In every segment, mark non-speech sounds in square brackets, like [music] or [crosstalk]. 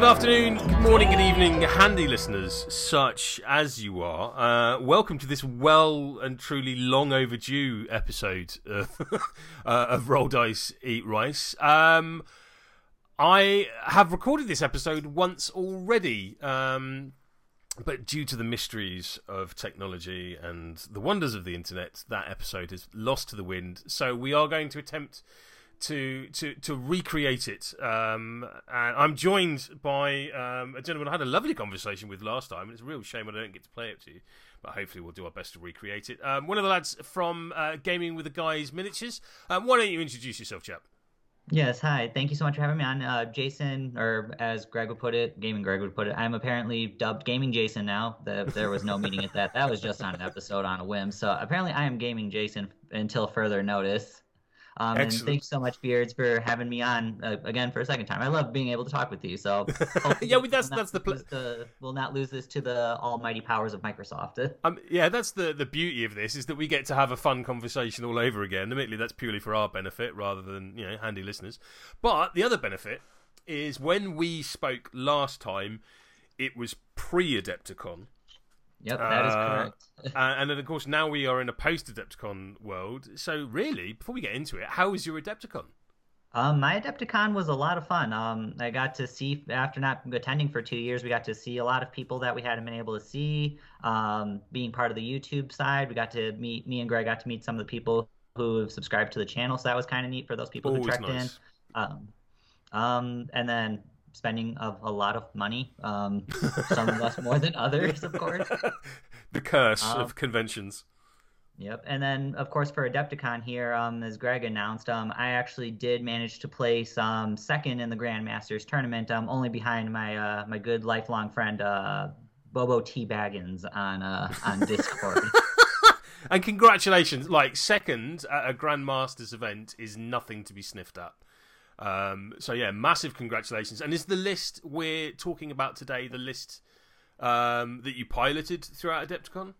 Good afternoon, good morning, good evening, handy listeners, such as you are. Uh, welcome to this well and truly long overdue episode [laughs] of, uh, of Roll Dice Eat Rice. Um, I have recorded this episode once already, um, but due to the mysteries of technology and the wonders of the internet, that episode is lost to the wind. So, we are going to attempt to to to recreate it. Um, and I'm joined by um, a gentleman I had a lovely conversation with last time. And it's a real shame I don't get to play it to you, but hopefully we'll do our best to recreate it. Um, one of the lads from uh, Gaming with the Guys Miniatures. Um, why don't you introduce yourself, chap? Yes, hi. Thank you so much for having me on. Uh, Jason, or as Greg would put it, Gaming Greg would put it, I'm apparently dubbed Gaming Jason now. The, there was no meaning at that. That was just on an episode on a whim. So apparently I am Gaming Jason until further notice. Um, and thanks so much, Beards, for having me on uh, again for a second time. I love being able to talk with you. So [laughs] yeah, well, that's we'll that's the, pl- the we'll not lose this to the almighty powers of Microsoft. [laughs] Um, yeah, that's the the beauty of this is that we get to have a fun conversation all over again. Admittedly, that's purely for our benefit rather than you know handy listeners. But the other benefit is when we spoke last time, it was pre Adepticon. Yep, that is correct. [laughs] uh, and then, of course, now we are in a post Adepticon world. So, really, before we get into it, how was your Adepticon? Um, my Adepticon was a lot of fun. Um, I got to see after not attending for two years, we got to see a lot of people that we hadn't been able to see. Um, being part of the YouTube side, we got to meet. Me and Greg got to meet some of the people who have subscribed to the channel, so that was kind of neat for those people Always who checked nice. in. Um, um, and then spending of a lot of money. Um, [laughs] some of us more than others, of course. [laughs] the curse Um, of conventions. Yep, and then of course for Adepticon here, um, as Greg announced, um, I actually did manage to place um, second in the Grandmasters tournament, um, only behind my uh, my good lifelong friend uh, Bobo T Baggins on uh, on Discord. [laughs] And congratulations! Like second at a Grandmasters event is nothing to be sniffed at. Um, so yeah, massive congratulations! And is the list we're talking about today the list um, that you piloted throughout Adepticon?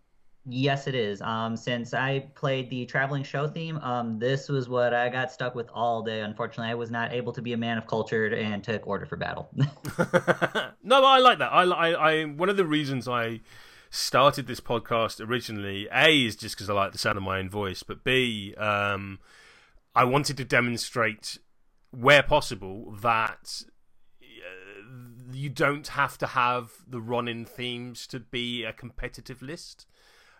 yes, it is. Um, since I played the traveling show theme, um, this was what I got stuck with all day. Unfortunately, I was not able to be a man of culture and took order for battle. [laughs] [laughs] no, I like that. I, I, I, one of the reasons I started this podcast originally, A, is just because I like the sound of my own voice, but B, um, I wanted to demonstrate, where possible, that uh, you don't have to have the run-in themes to be a competitive list.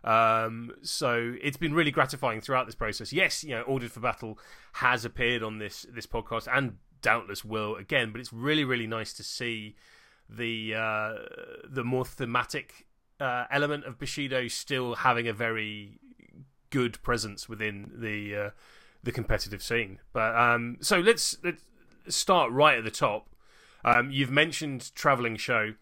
Um, so it's been really gratifying throughout this process. Yes, you know, Ordered for Battle has appeared on this this podcast and doubtless will again, but it's really really nice to see the uh, the more thematic uh, element of Bushido still having a very good presence within the uh, the competitive scene. But um, so let's let's start right at the top. Um, you've mentioned traveling show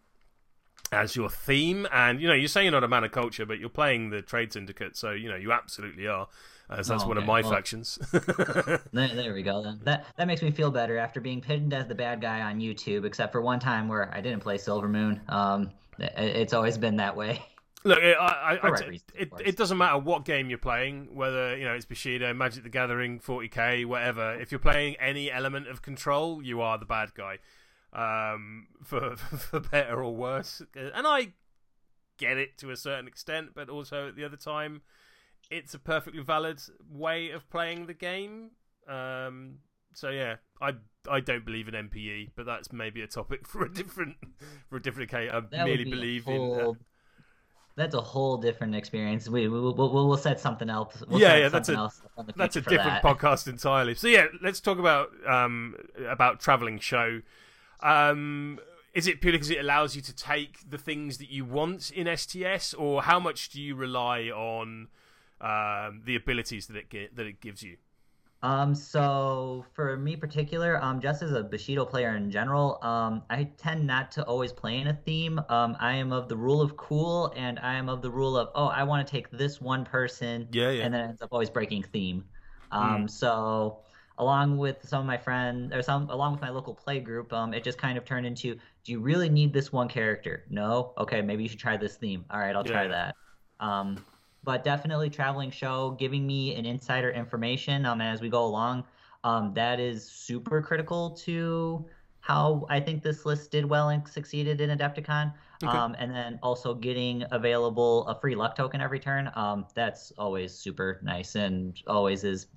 as your theme, and you know you're saying you're not a man of culture, but you're playing the trade syndicate, so you know you absolutely are, as that's Oh, one of my Well- factions. [laughs] there, there we go. Then that that makes me feel better after being pinned as the bad guy on YouTube, except for one time where I didn't play Silver Moon. Um, it, it's always been that way. [laughs] Look, I, I, I, right it, reasons, it, it doesn't matter what game you're playing, whether you know it's Bushido, Magic the Gathering, 40k, whatever. If you're playing any element of control, you are the bad guy, um, for [laughs] for better or worse. And I get it to a certain extent, but also at the other time, it's a perfectly valid way of playing the game. Um, so yeah, I I don't believe in NPE, but that's maybe a topic [laughs] for a different for a different case. I That merely be believe in. Uh, That's a whole different experience. We we we'll, we'll, we'll set something else. We'll Yeah, yeah, that's a- else up in the that's a different that. podcast entirely. So yeah, let's talk about um about traveling show. Um, is it purely because it allows you to take the things that you want in STS, or how much do you rely on um, the abilities that it gi- that it gives you? Um, so for me particular, um, just as a Bushido player in general, um, I tend not to always play in a theme. Um, I am of the rule of cool, and I am of the rule of, oh, I want to take this one person, Yeah, yeah. and then it ends up always breaking theme. Um, so along with some of my friends, or some, along with my local play group, um, it just kind of turned into, do you really need this one character? No? Okay, maybe you should try this theme. All right, I'll try that. Um, but definitely traveling show giving me an insider information um, as we go along um, that is super critical to how I think this list did well and succeeded in Adepticon. Okay. Um, and then also getting available a free luck token every turn. Um, that's always super nice and always is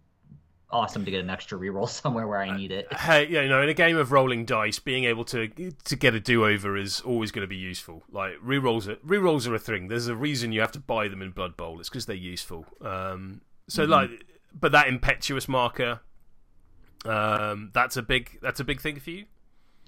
awesome to get an extra reroll [laughs] somewhere where I need it. [laughs] Hey, yeah, you know, in a game of rolling dice, being able to to get a do over is always going to be useful. Like rerolls, are, rerolls are a thing. There's a reason you have to buy them in Blood Bowl. It's because they're useful. Um, so mm-hmm. like, but that impetuous marker, um, that's a big that's a big thing for you.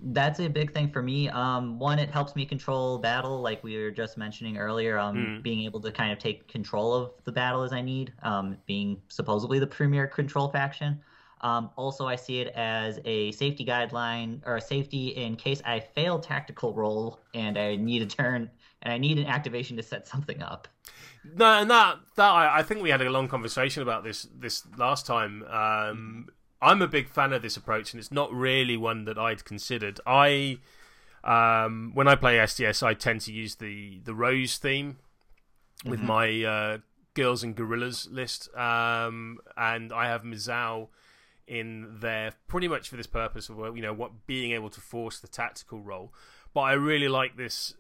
That's a big thing for me. Um, one, it helps me control battle, like we were just mentioning earlier. Um, mm. being able to kind of take control of the battle as I need. Um, being supposedly the premier control faction. Um, also, I see it as a safety guideline or a safety in case I fail tactical roll and I need a turn and I need an activation to set something up. No, and that that I, I think we had a long conversation about this this last time. Um, I'm a big fan of this approach, and it's not really one that I'd considered. I um, when I play STS, I tend to use the the Rose theme with mm-hmm. my uh, girls and gorillas list, um, and I have Mizal in there pretty much for this purpose of you know what being able to force the tactical roll. But I really like this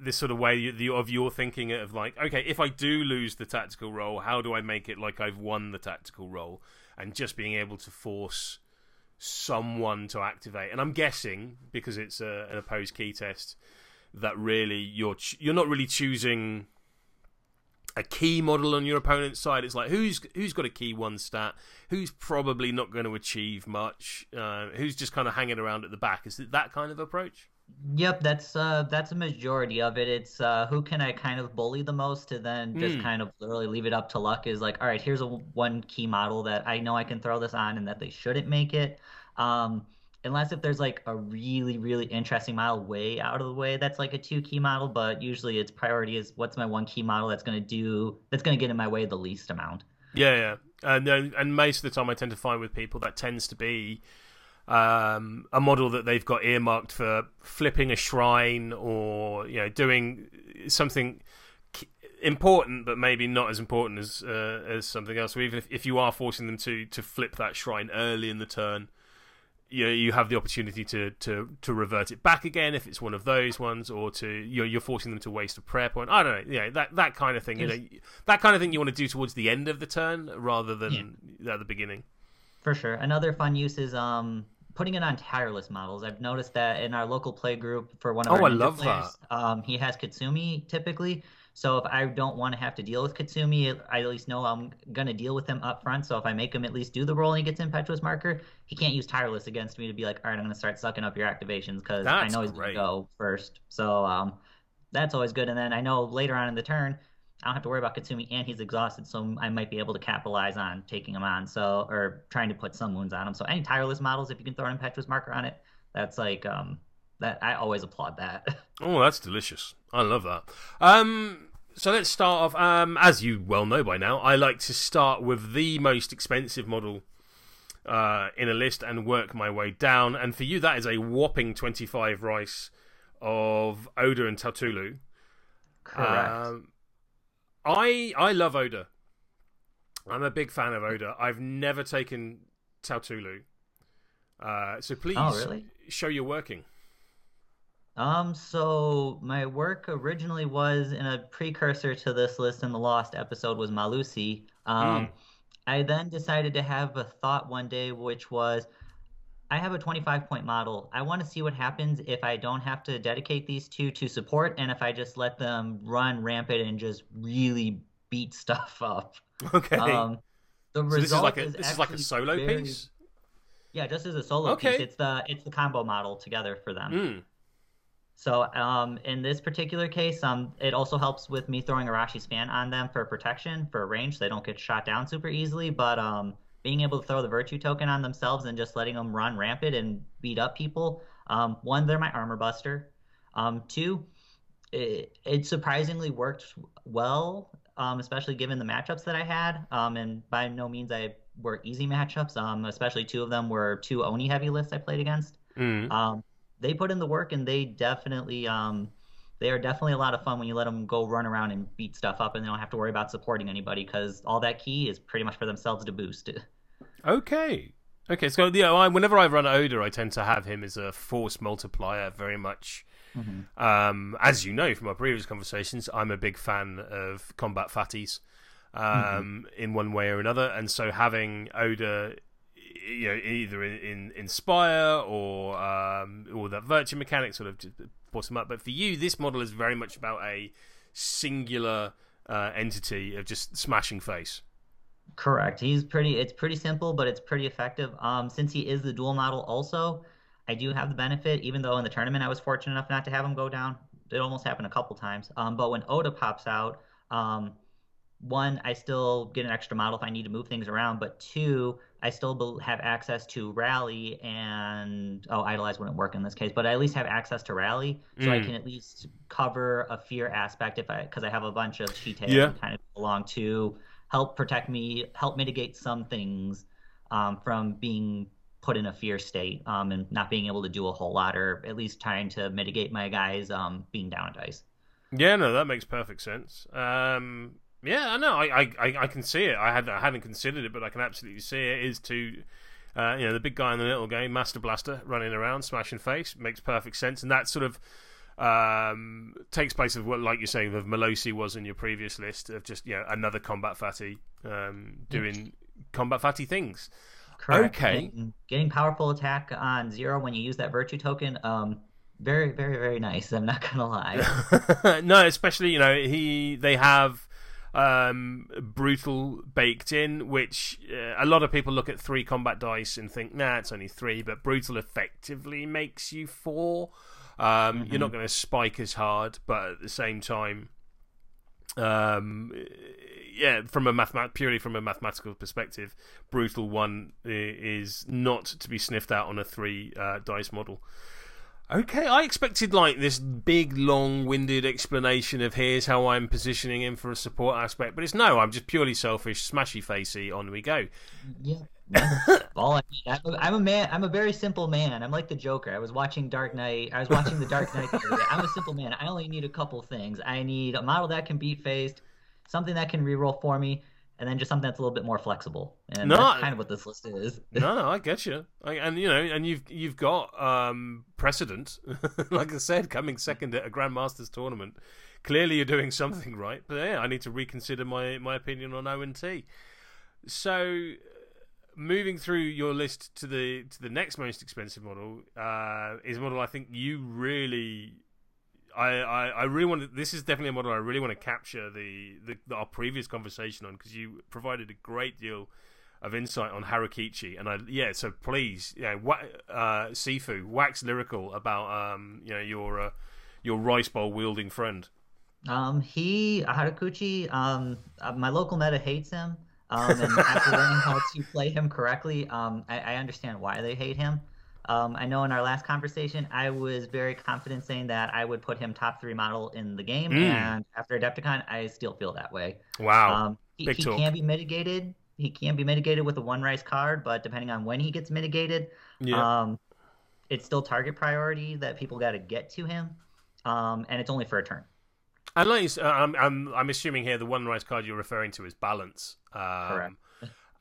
this sort of way of your thinking of like, okay, if I do lose the tactical roll, how do I make it like I've won the tactical roll? And just being able to force someone to activate. And I'm guessing because it's a, an opposed key test that really you're ch- you're not really choosing a key model on your opponent's side. It's like who's who's got a key one stat, who's probably not going to achieve much, uh, who's just kind of hanging around at the back. Is it that kind of approach? Yep, that's uh that's a majority of it. It's uh who can I kind of bully the most to then just mm. kind of literally leave it up to luck is like, all right, here's a one key model that I know I can throw this on and that they shouldn't make it. Um unless if there's like a really really interesting model way out of the way that's like a two key model, but usually its priority is what's my one key model that's going to do that's going to get in my way the least amount. Yeah, yeah. And and most of the time I tend to find with people that tends to be um, a model that they've got earmarked for flipping a shrine or you know doing something important, but maybe not as important as uh, as something else. So even if, if you are forcing them to to flip that shrine early in the turn, you know, you have the opportunity to, to to revert it back again if it's one of those ones, or to you're, you're forcing them to waste a prayer point. I don't know, yeah, that that kind of thing. You know, that kind of thing you want to do towards the end of the turn rather than yeah. at the beginning. For sure. Another fun use is um putting it on tireless models. I've noticed that in our local play group for one of oh, our I love players, that. Um, he has Katsumi typically. So if I don't want to have to deal with Katsumi, I at least know I'm gonna deal with him up front. So if I make him at least do the roll and he gets impetuous marker, he can't use tireless against me to be like, all right, I'm gonna start sucking up your activations because I know he's great. gonna go first. So um, that's always good. And then I know later on in the turn, I don't have to worry about Katsumi, and he's exhausted, so I might be able to capitalize on taking him on. So, or trying to put some wounds on him. So, any tireless models, if you can throw an impetuous marker on it, that's like um, that. I always applaud that. [laughs] oh, that's delicious. I love that. Um, so let's start off. Um, as you well know by now, I like to start with the most expensive model uh, in a list and work my way down. And for you, that is a whopping twenty-five rice of Oda and Tautulu. Correct. Um, I I love Oda. I'm a big fan of Oda. I've never taken Tautulu. Uh, so please oh, really? show your working. Um, so my work originally was in a precursor to this list in the Lost episode was Malusi. Um, mm. I then decided to have a thought one day, which was I have a 25 point model. I want to see what happens if I don't have to dedicate these two to support and if I just let them run rampant and just really beat stuff [laughs] up. Okay. Um, the so result this is like a, is this is like a solo very, piece. Yeah, just as a solo okay. piece. It's the it's the combo model together for them. Mm. So um, in this particular case, um, it also helps with me throwing Arashi Span on them for protection for range. So they don't get shot down super easily, but um, being able to throw the virtue token on themselves and just letting them run rampant and beat up people. Um, one, they're my armor buster. Um, two, it, it, surprisingly worked well, um, especially given the matchups that I had. Um, and by no means I were easy matchups. Um, especially two of them were two Oni heavy lists I played against. Mm. they put in the work and they definitely they are definitely a lot of fun when you let them go run around and beat stuff up and they don't have to worry about supporting anybody because all that key is pretty much for themselves to boost. [laughs] Okay. Okay, so yeah, I, whenever I run Oda, I tend to have him as a force multiplier, very much. Mm-hmm. Um, as you know from our previous conversations, I'm a big fan of combat fatties um, mm-hmm. in one way or another, and so having Oda, you know, either in, in Inspire or um, or that virtue mechanic sort of just bottom up. But for you, this model is very much about a singular uh, entity of just smashing face. Correct. He's pretty. It's pretty simple, but it's pretty effective. Um, since he is the dual model, also, I do have the benefit. Even though in the tournament I was fortunate enough not to have him go down, it almost happened a couple times. Um, but when Oda pops out, um, one, I still get an extra model if I need to move things around. But two, I still have access to rally and oh, idolize wouldn't work in this case, but I at least have access to rally, so mm. I can at least cover a fear aspect if I because I have a bunch of cheat yeah. kind of belong to help protect me, help mitigate some things um, from being put in a fear state um, and not being able to do a whole lot, or at least trying to mitigate my guys um, being down a dice. Yeah, no, that makes perfect sense. Um, yeah, I know. I, I, I can see it. I had I hadn't considered it, but I can absolutely see it. Is to uh, you know the big guy in the little game, Master Blaster, running around smashing face makes perfect sense, and that sort of um, takes place of what, like you're saying, of Melosi was in your previous list of just you know another combat fatty um, doing combat fatty things. Correct. Okay. Getting, getting, powerful attack on zero when you use that virtue token. Um, very, very, very nice. I'm not gonna lie. [laughs] no, especially you know he they have um, brutal baked in, which uh, a lot of people look at three combat dice and think, nah, it's only three, but brutal effectively makes you four. Um, mm-hmm. You're not going to spike as hard, but at the same time, um, yeah, from a mathemat- purely from a mathematical perspective, brutal one is not to be sniffed out on a three uh, dice model. Okay, I expected like this big, long-winded explanation of here's how I'm positioning him for a support aspect, but it's no. I'm just purely selfish, smashy facey. On we go. Yeah, [laughs] all I need. I'm a, I'm a man. I'm a very simple man. I'm like the Joker. I was watching Dark Knight. I was watching the Dark Knight. [laughs] I'm a simple man. I only need a couple things. I need a model that can beat faced, something that can reroll for me, and then just something that's a little bit more flexible. And no, that's kind of what this list is. no, no, [laughs] I get you. I, and you know, and you've you've got um, precedent, like I said, coming second at a Grandmasters tournament. Clearly, you're doing something right. But yeah, I need to reconsider my my opinion on O and T. So, moving through your list to the to the next most expensive model uh, is a model I think you really I, I, I really want to, this is definitely a model I really want to capture the, the our previous conversation on because you provided a great deal of insight on Harukichi and I yeah so please yeah wa- uh, Sifu wax lyrical about um you know your uh, your rice bowl wielding friend. Um, he Harukichi um uh, my local meta hates him. Um, and after [laughs] learning how to play him correctly, um, I, I understand why they hate him. Um, I know in our last conversation, I was very confident saying that I would put him top three model in the game, mm. and after Adepticon, I still feel that way. Wow. Um, he, he can be mitigated. He can be mitigated with a one rice card, but depending on when he gets mitigated, yeah. um, it's still target priority that people got to get to him, um, and it's only for a turn. And like, uh, I'm, I'm, I'm assuming here the one rice card you're referring to is balance. Um, Correct.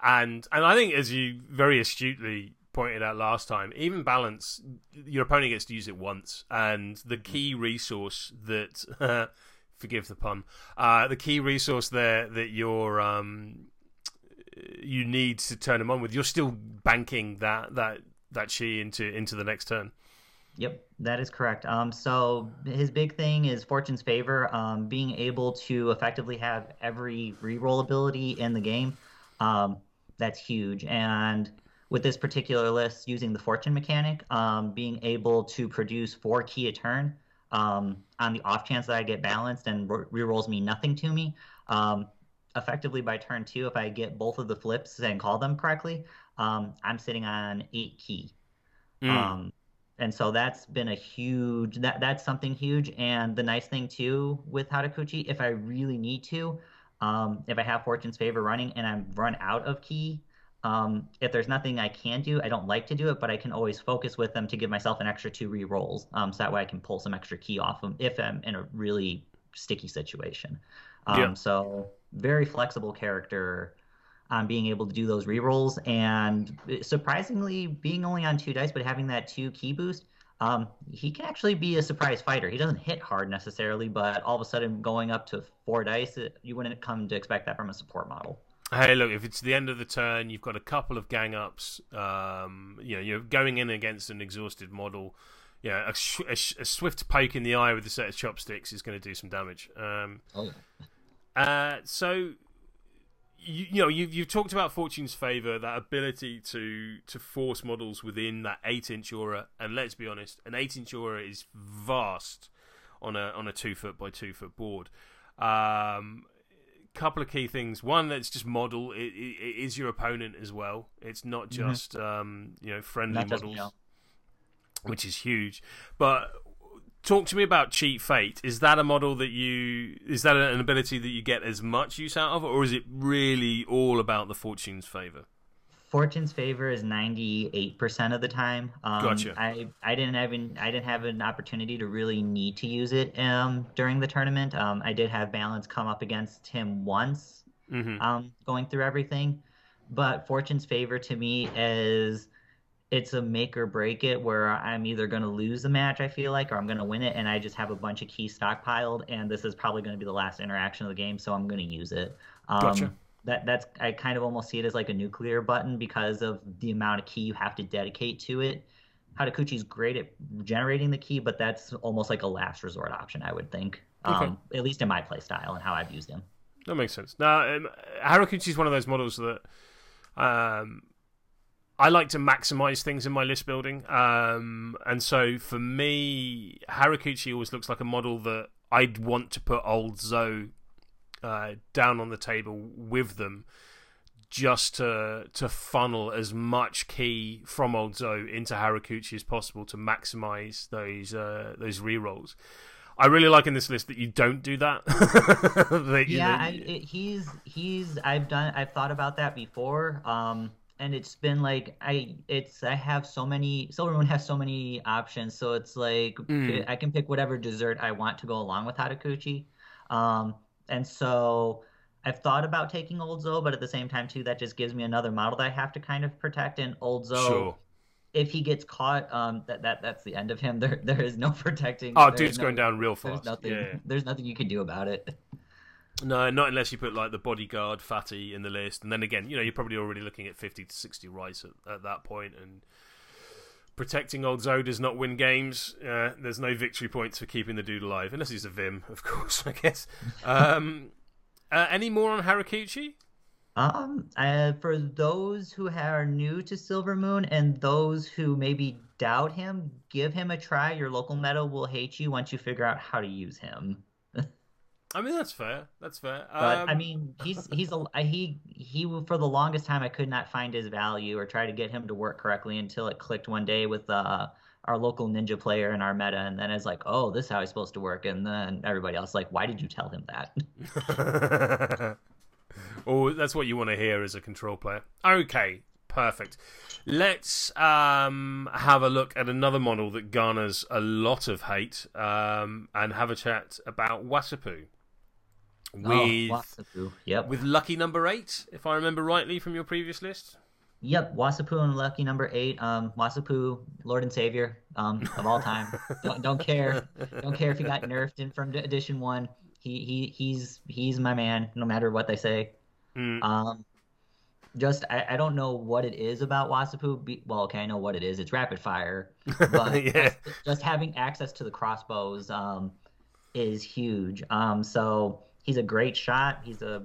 And and I think as you very astutely pointed out last time, even balance, your opponent gets to use it once, and the key resource that, [laughs] forgive the pun, uh, the key resource there that you're um, you need to turn them on with, you're still banking that that that chi into into the next turn. Yep, that is correct. Um, so his big thing is Fortune's favor, um, being able to effectively have every reroll ability in the game. Um, that's huge, and with this particular list using the fortune mechanic, um, being able to produce four key a turn um, on the off chance that I get balanced and re- rolls me nothing to me. Um, effectively by turn two, if I get both of the flips and call them correctly, um, I'm sitting on eight key. Mm. And so that's been a huge that that's something huge. And the nice thing too with Harukichi, if I really need to, um, if I have Fortune's favor running and I'm run out of key um, if there's nothing I can do, I don't like to do it, but I can always focus with them to give myself an extra two re-rolls. Um, so that way I can pull some extra key off them if I'm in a really sticky situation. Um, yeah. So very flexible character. On being able to do those rerolls. And surprisingly, being only on two dice, but having that two key boost, um, he can actually be a surprise fighter. He doesn't hit hard necessarily, but all of a sudden going up to four dice, you wouldn't come to expect that from a support model. Hey, look! If it's the end of the turn, you've got a couple of gang ups. Um, you know, you're going in against an exhausted model. Yeah, a, a, a, swift poke in the eye with a set of chopsticks is going to do some damage. Um, oh, yeah. uh, so you, you know you've you've talked about Fortune's favor, that ability to to force models within that eight inch aura, and let's be honest, an eight inch aura is vast on a on a two foot by two foot board. Um, couple of key things. One, that's just model. It, it, it is your opponent as well. It's not mm-hmm. just mm-hmm. um, you know friendly models, which is huge. But talk to me about cheat fate. Is that a model that you is that an ability that you get as much use out of or is it really all about the fortune's favor? Fortune's favor is 98% of the time. Um, gotcha. i i didn't have an, i didn't have an opportunity to really need to use it um, during the tournament. Um, i did have balance come up against him once mm-hmm. um, going through everything. But fortune's favor to me is it's a make or break it where I'm either going to lose the match, I feel like, or I'm going to win it, and I just have a bunch of keys stockpiled, and this is probably going to be the last interaction of the game, so I'm going to use it. Um, gotcha. That that's I kind of almost see it as like a nuclear button because of the amount of key you have to dedicate to it. Harukichi's great at generating the key, but that's almost like a last resort option, I would think. Okay. Um, at least in my playstyle and how I've used him. That makes sense. Now, um, Harukichi's one of those models that um, I like to maximize things in my list building. Um, and so for me, Harukichi always looks like a model that I'd want to put old Zoe uh, down on the table with them just to to funnel as much key from old Zoe into Harukichi as possible to maximize those uh, those rerolls. I really like in this list that you don't do that. [laughs] that yeah, know, I, it, he's he's I've done I've thought about that before. Um, and it's been like I it's I have so many Silver Moon has so many options, so it's like mm. I can pick whatever dessert I want to go along with Harukichi. Um, and so I've thought about taking Old Zoe, but at the same time too, that just gives me another model that I have to kind of protect. And Old Zoe, sure. if he gets caught, um, that that that's the end of him. [laughs] There there is no protecting. Oh, dude's no, going down real fast. There's nothing. Yeah. There's nothing you can do about it. No, not unless you put like the bodyguard fatty in the list, and then again, you know, you're probably already looking at fifty to sixty rice at, at that point, and protecting old Zoe does not win games. Uh, there's no victory points for keeping the dude alive, unless he's a Vim, [laughs] of course, I guess. Um, uh, any more on Harukichi? Um, uh, for those who are new to Silver Moon and those who maybe doubt him, give him a try. Your local meta will hate you once you figure out how to use him. I mean that's fair. That's fair. But um... I mean, he's he's a he he for the longest time I could not find his value or try to get him to work correctly until it clicked one day with uh, our local ninja player in our meta, and then it's like, oh, this is how he's supposed to work, and then everybody else like, why did you tell him that? [laughs] oh, that's what you want to hear as a control player. Okay, perfect. Let's um, have a look at another model that garners a lot of hate um, and have a chat about Wasapu. Oh, with oh, yep. with lucky number eight, if I remember rightly from your previous list. Yep, Wasapu and lucky number eight. Um, Wasapu, Lord and Savior um, of all time. [laughs] don't, don't care, don't care if he got nerfed in from edition one. He he he's he's my man, no matter what they say. Mm. Um, just I, I don't know what it is about Wasapu. Well, okay, I know what it is. It's rapid fire, [laughs] but yeah. just, just, having access to the crossbows um, is huge. Um, so he's a great shot. He's a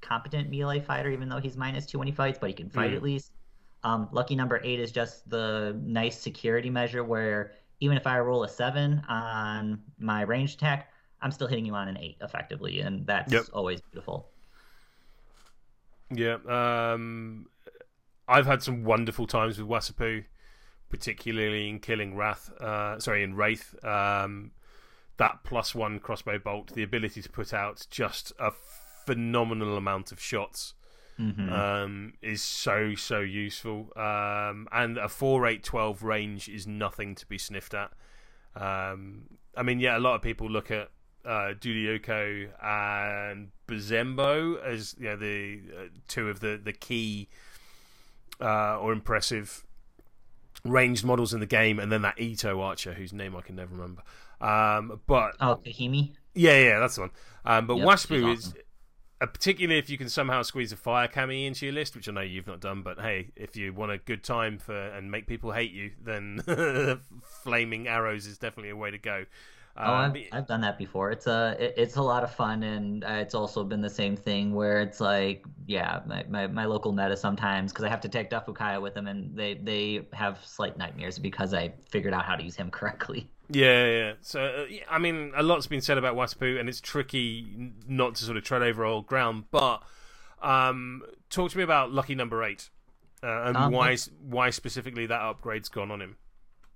competent melee fighter, even though he's minus two when he fights, but he can fight mm. at least. Um, lucky number eight is just the nice security measure where even if I roll a seven on my range attack, I'm still hitting you on an eight effectively, and that's yep. always beautiful. Yeah, um, I've had some wonderful times with Wasapu, particularly in killing Wrath. Uh, sorry, in Wraith. Um, that plus one crossbow bolt, the ability to put out just a phenomenal amount of shots. Mm-hmm. Um, is so so useful, um, and a four eight twelve range is nothing to be sniffed at. Um, I mean, yeah, a lot of people look at uh, Dudioko and Bazembo as you know the uh, two of the the key uh, or impressive ranged models in the game, and then that Ito archer whose name I can never remember. Um, but oh, Kahimi. Yeah, yeah, that's the one. Um, but Yep, she's is. Uh, particularly if you can somehow squeeze a fire kami into your list, which I know you've not done, but hey, if you want a good time for and make people hate you, then [laughs] flaming arrows is definitely a way to go. Oh, Um, I've, I've done that before. It's a it, it's a lot of fun, and uh, it's also been the same thing where it's like, yeah, my, my, my local meta sometimes because I have to take Dafukaya with them, and they they have slight nightmares because I figured out how to use him [laughs] correctly. Yeah, yeah. So, uh, yeah, I mean, a lot's been said about Waspu, and it's tricky n- not to sort of tread over old ground. But um, talk to me about Lucky Number Eight uh, and Um, why why specifically that upgrade's gone on him.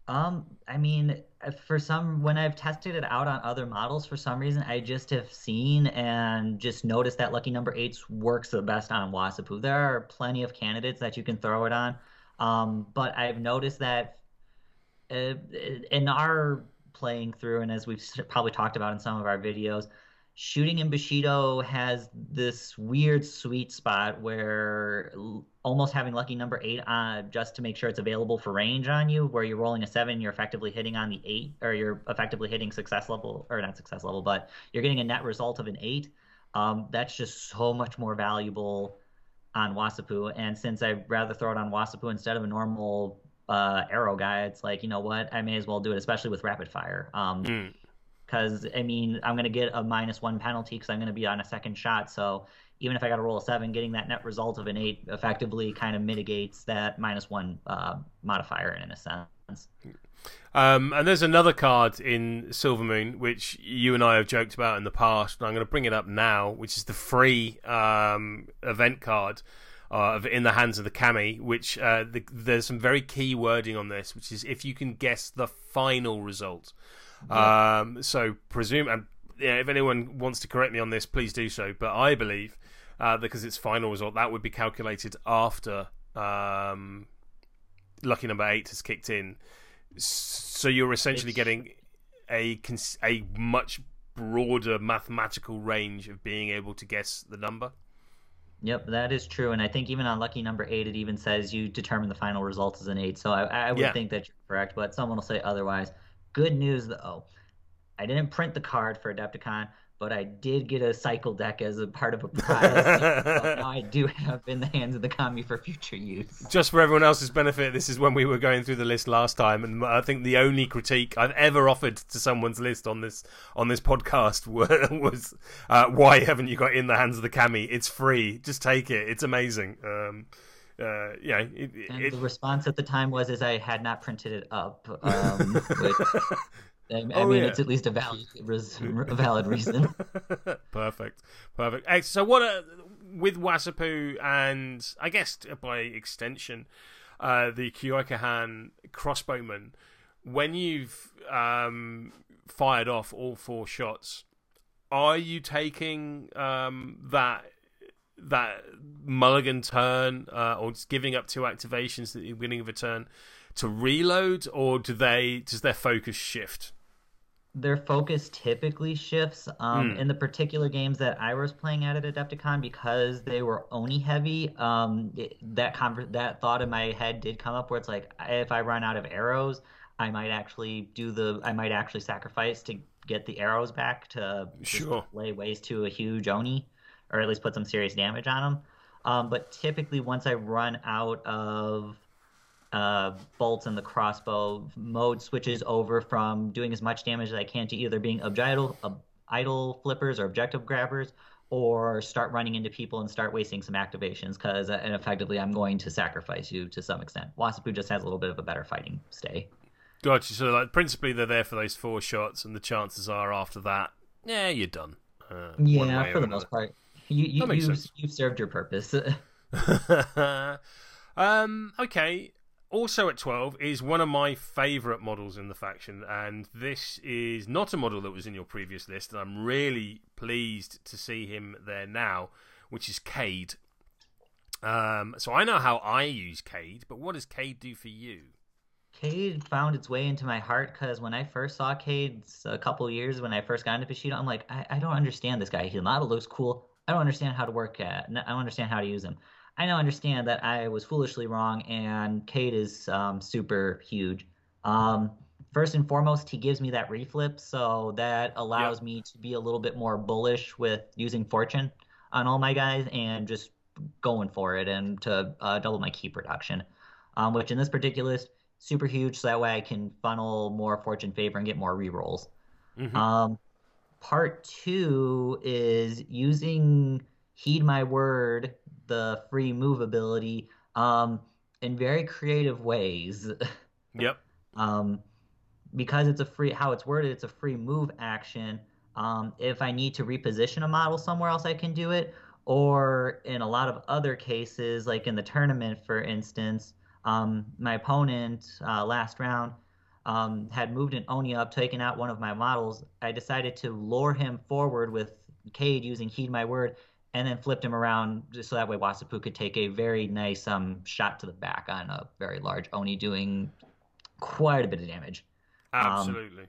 Um, I mean, uh, for some, when I've tested it out on other models, for some reason, I just have seen and just noticed that Lucky Number Eights works the best on Wasapu. There are plenty of candidates that you can throw it on, um, but I've noticed that uh, in our playing through, and as we've probably talked about in some of our videos, shooting in Bushido has this weird sweet spot where almost having lucky number eight on just to make sure it's available for range on you, where you're rolling a seven, you're effectively hitting on the eight, or you're effectively hitting success level, or not success level, but you're getting a net result of an eight. Um, that's just so much more valuable on Wasapu. And since I'd rather throw it on Wasapu instead of a normal uh, arrow guy, it's like, you know what? I may as well do it, especially with rapid fire. Um, Mm. because I mean I'm going to get a minus one penalty because I'm going to be on a second shot. So even if I got to roll a seven, getting that net result of an eight effectively kind of mitigates that minus one uh, modifier in a sense. Um, and there's another card in Silver Moon which you and I have joked about in the past, and I'm going to bring it up now, which is the free um, event card uh, of In the Hands of the Kami. Which uh, the, there's some very key wording on this, which is if you can guess the final result. Um, so presume, and yeah, if anyone wants to correct me on this, please do so. But I believe uh, because it's final result, that would be calculated after um, lucky number eight has kicked in. So you're essentially It's- getting a cons- a much broader mathematical range of being able to guess the number. Yep, that is true. And I think even on lucky number eight, it even says you determine the final result as an eight. So I, I would Yeah. think that you're correct, but someone will say otherwise. Good news though, I didn't print the card for Adepticon, but I did get a cycle deck as a part of a prize. so [laughs] now I do have in the hands of the kami for future use. Just for everyone else's benefit, this is when we were going through the list last time, and I think the only critique I've ever offered to someone's list on this on this podcast [laughs] were, was, uh, "Why haven't you got in the hands of the kami? It's free. Just take it. It's amazing." Um, uh, yeah, it, And it, the response at the time was, "Is I had not printed it up." Um, which, [laughs] I, I Oh, mean, yeah. it's at least a valid, [laughs] [laughs] a valid reason. perfect, perfect. So, what uh, with Wasapu and I guess by extension, uh, the Kyoikahan crossbowman, when you've um, fired off all four shots, are you taking um, that that mulligan turn uh, or just giving up two activations at the beginning of a turn to reload, or do they does their focus shift? Their focus typically shifts um, Hmm. in the particular games that I was playing at at Adepticon because they were Oni heavy. Um, it- that conver- that thought in my head did come up where it's like if I run out of arrows, I might actually do the I might actually sacrifice to get the arrows back to Sure. lay waste to a huge Oni or at least put some serious damage on them. Um, but typically, once I run out of uh, bolts and the crossbow mode switches over from doing as much damage as I can to either being objidal, ob- idle flippers or objective grabbers, or start running into people and start wasting some activations because uh, and effectively I'm going to sacrifice you to some extent. Wasapu just has a little bit of a better fighting stay. Gotcha. So, like, principally, they're there for those four shots, and the chances are after that, yeah, you're done. Uh, Yeah, for the most part. you you you've, you've served your purpose. [laughs] [laughs] um, okay. Also at 12 is one of my favourite models in the faction, and this is not a model that was in your previous list, and I'm really pleased to see him there now, which is Cade. Um, so I know how I use Cade, but what does Cade do for you? Cade found its way into my heart because when I first saw Cade a couple years when I first got into Bushido, I'm like, I, I don't understand this guy. His model looks cool. I don't understand how to work at. I don't understand how to use him. I now understand that I was foolishly wrong, and Cade is um, super huge. Um, first and foremost, he gives me that reflip, so that allows yep. me to be a little bit more bullish with using fortune on all my guys and just going for it and to uh, double my key production. Um, which in this particular list, super huge, so that way I can funnel more fortune favor and get more rerolls. Mm-hmm. Um, part two is using heed my word, the free move ability, um, in very creative ways. [laughs] Yep. um, because it's a free how it's worded it's a free move action um, if i need to reposition a model somewhere else i can do it or in a lot of other cases like in the tournament for instance um, my opponent uh, last round um, had moved an oni up taken out one of my models i decided to lure him forward with cade using heed my word and then flipped him around just so that way wasapu could take a very nice um, shot to the back on a very large oni doing quite a bit of damage um, Absolutely. Um,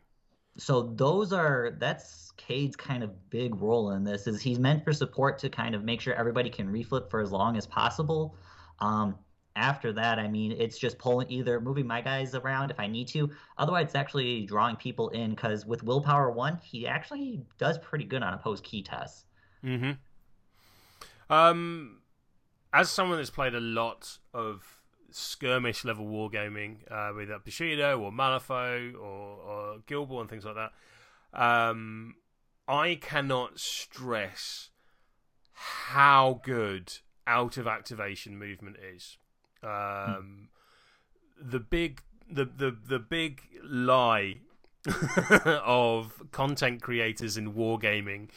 so those are that's Cade's kind of big role in this is he's meant for support to kind of make sure everybody can reflip for as long as possible. Um, after that, I mean, it's just pulling either moving my guys around if I need to. Otherwise, it's actually drawing people in because with willpower one, he actually does pretty good on opposed key tests. Hmm. Um, as someone that's played a lot of skirmish level wargaming uh, with uh, Bushido or Malifaux or, or and things like that. Um, I cannot stress how good out of activation movement is. Um. The big the the the big lie [laughs] of content creators in wargaming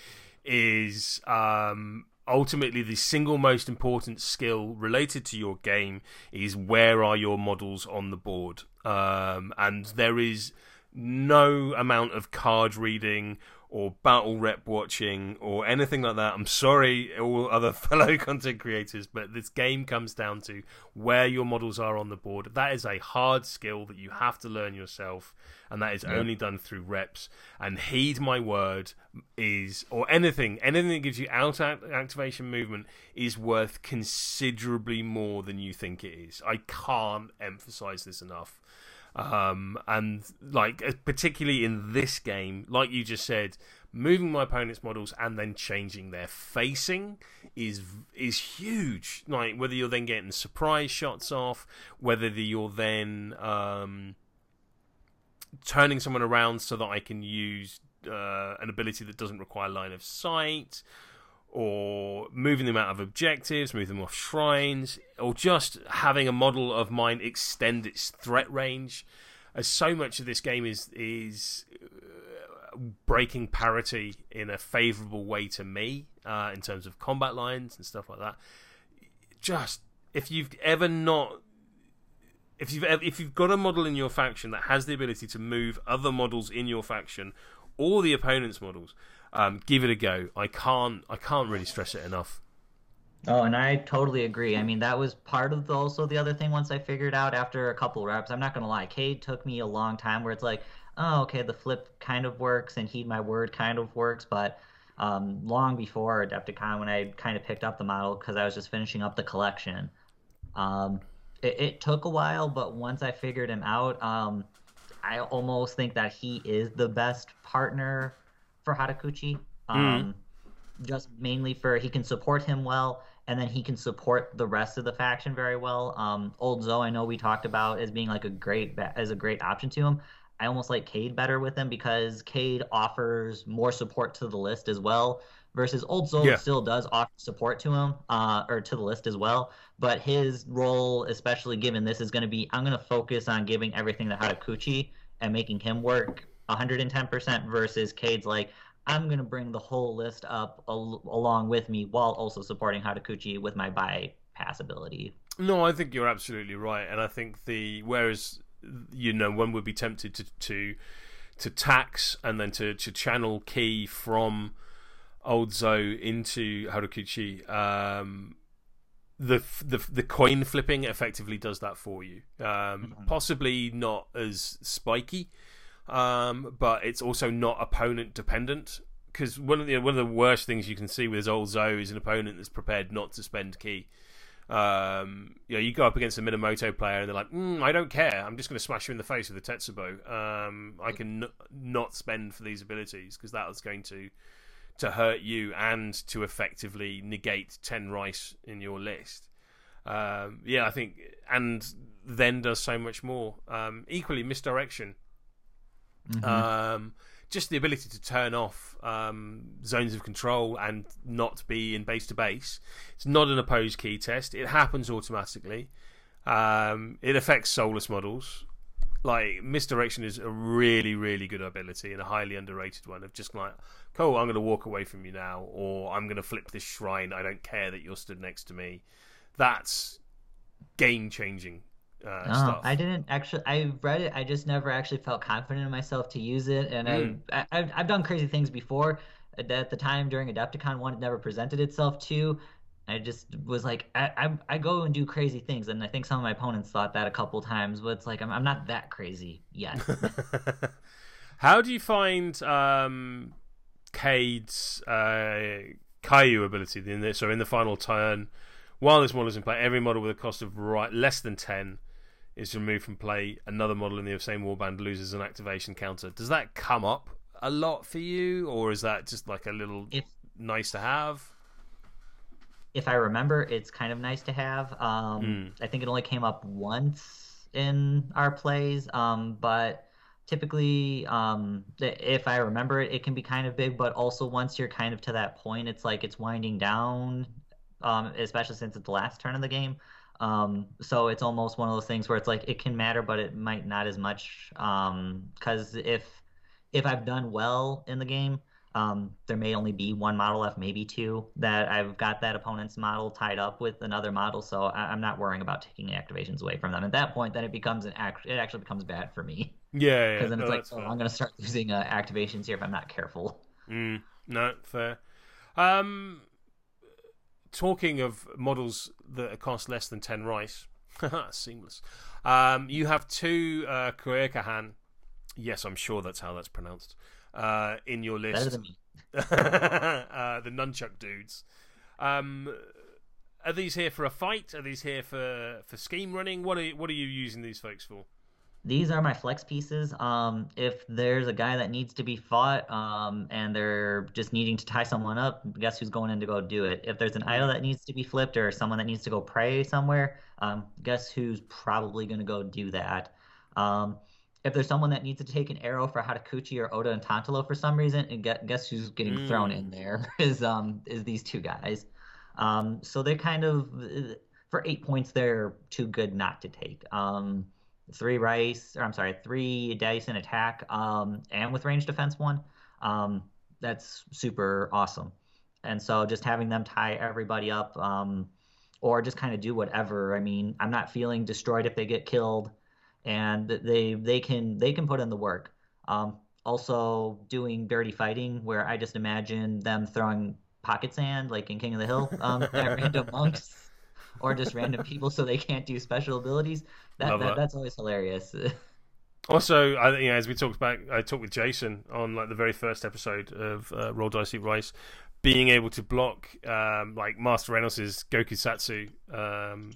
is um, ultimately the single most important skill related to your game is where are your models on the board? Um, and there is no amount of card reading or battle rep watching or anything like that. I'm sorry, all other [laughs] fellow content creators, but this game comes down to where your models are on the board. That is a hard skill that you have to learn yourself, and that is yeah. only done through reps. And heed my word is, or anything, anything that gives you out activation movement is worth considerably more than you think it is. I can't emphasize this enough. Um, and like particularly in this game, like you just said, moving my opponent's models and then changing their facing is is huge. Like whether you're then getting surprise shots off, whether you're then um, turning someone around so that I can use uh, an ability that doesn't require line of sight, or moving them out of objectives, moving them off shrines, or just having a model of mine extend its threat range. As so much of this game is is uh, breaking parity in a favourable way to me uh, in terms of combat lines and stuff like that. Just if you've ever not if you've if you've got a model in your faction that has the ability to move other models in your faction or the opponent's models um, give it a go. I can't I can't really stress it enough. Oh, and I totally agree. I mean, that was part of the, also the other thing once I figured out after a couple reps. I'm not to lie. Cade took me a long time where it's like, oh, okay, the flip kind of works and heed my word kind of works. But um, long before Adepticon, when I kind of picked up the model because I was just finishing up the collection, um, it, it, took a while. But once I figured him out, um, I almost think that he is the best partner for Harukichi. Hmm. Um, mm. Just mainly for he can support him well, and then he can support the rest of the faction very well. Um, Old Zoe, I know we talked about as being like a great as a great option to him. I almost like Cade better with him because Cade offers more support to the list as well. Versus Old Zoe yeah. still does offer support to him uh, or to the list as well, but his role, especially given this, is going to be I'm going to focus on giving everything to Harukichi and making him work 110% versus Cade's like, I'm going to bring the whole list up al- along with me while also supporting Harukichi with my bypass ability. No, I think you're absolutely right. And I think the, whereas, you know, one would be tempted to, to, to tax and then to, to channel key from Old Zoe into Harukichi, um, the the the coin flipping effectively does that for you. Um, Mm-hmm. Possibly not as spiky, um, but it's also not opponent dependent. Because one of the one of the worst things you can see with old Zoe is an opponent that's prepared not to spend key. Um, you know, you go up against a Minamoto player and they're like, mm, "I don't care. I'm just going to smash you in the face with a Tetsubo. Um, I can n- not spend for these abilities because that is going to to hurt you and to effectively negate ten rice in your list." Um, yeah, I think, and then does so much more. Um, equally, misdirection. Um, just the ability to turn off um, zones of control and not be in base to base. It's not an opposed key test. It happens automatically. Um, it affects soulless models. Like misdirection is a really, really good ability and a highly underrated one. Of just like, cool, I'm going to walk away from you now, or I'm going to flip this shrine. I don't care that you're stood next to me. That's game changing uh, stuff. I didn't actually. I read it. I just never actually felt confident in myself to use it, and Mm. I, I I've, I've done crazy things before. At the time during Adepticon, one it never presented itself to. I just was like, I, I I go and do crazy things, and I think some of my opponents thought that a couple times, but it's like I'm I'm not that crazy yet. [laughs] How do you find um, Cade's uh, Caillou ability in this? So in the final turn, while this model is in play, every model with a cost of right less than ten is removed from play. Another model in the same warband loses an activation counter. Does that come up a lot for you, or is that just like a little If nice to have? if I remember, it's kind of nice to have. Um, Mm. I think it only came up once in our plays, um, but typically, um, if I remember it, it can be kind of big. But also, once you're kind of to that point, it's like it's winding down, um, especially since it's the last turn of the game. Um, so it's almost one of those things where it's like it can matter, but it might not as much. Um, because if if I've done well in the game, um, there may only be one model left, maybe two, that I've got that opponent's model tied up with another model, so I- I'm not worrying about taking activations away from them. At that point, then it becomes an act. It actually becomes bad for me Yeah, [laughs] yeah. because then no, it's like, oh. I'm going to start losing uh, activations here if I'm not careful. Mm, no, fair. Um, talking of models that cost less than 10 rice, [laughs] seamless. Um, you have two uh, Kuekahan. Yes, I'm sure that's how that's pronounced. Uh, in your list, than me. [laughs] uh, the nunchuck dudes. Um, are these here for a fight? Are these here for, for scheme running? What are what are you using these folks for? These are my flex pieces. Um, if there's a guy that needs to be fought, um, and they're just needing to tie someone up, guess who's going in to go do it? If there's an idol that needs to be flipped or someone that needs to go pray somewhere, um, guess who's probably going to go do that? Um, if there's someone that needs to take an arrow for Harukichi or Oda and Tantalo for some reason, and guess who's getting thrown in there [laughs] is um is these two guys. Um, so they're kind of for eight points, they're too good not to take. Um, three rice, or I'm sorry, three dice in attack, um, and with range defense one. Um, that's super awesome. And so just having them tie everybody up, um, or just kind of do whatever. I mean, I'm not feeling destroyed if they get killed, and they they can they can put in the work. Um, also doing dirty fighting, where I just imagine them throwing pocket sand like in King of the Hill um, at [laughs] random monks or just random people so they can't do special abilities. That, that that. that's always hilarious. [laughs] Also, I you know, as we talked about, I talked with Jason on like the very first episode of uh, Roll Dice Eat Rice, being able to block um, like Master Reynolds' Goku Satsu, um,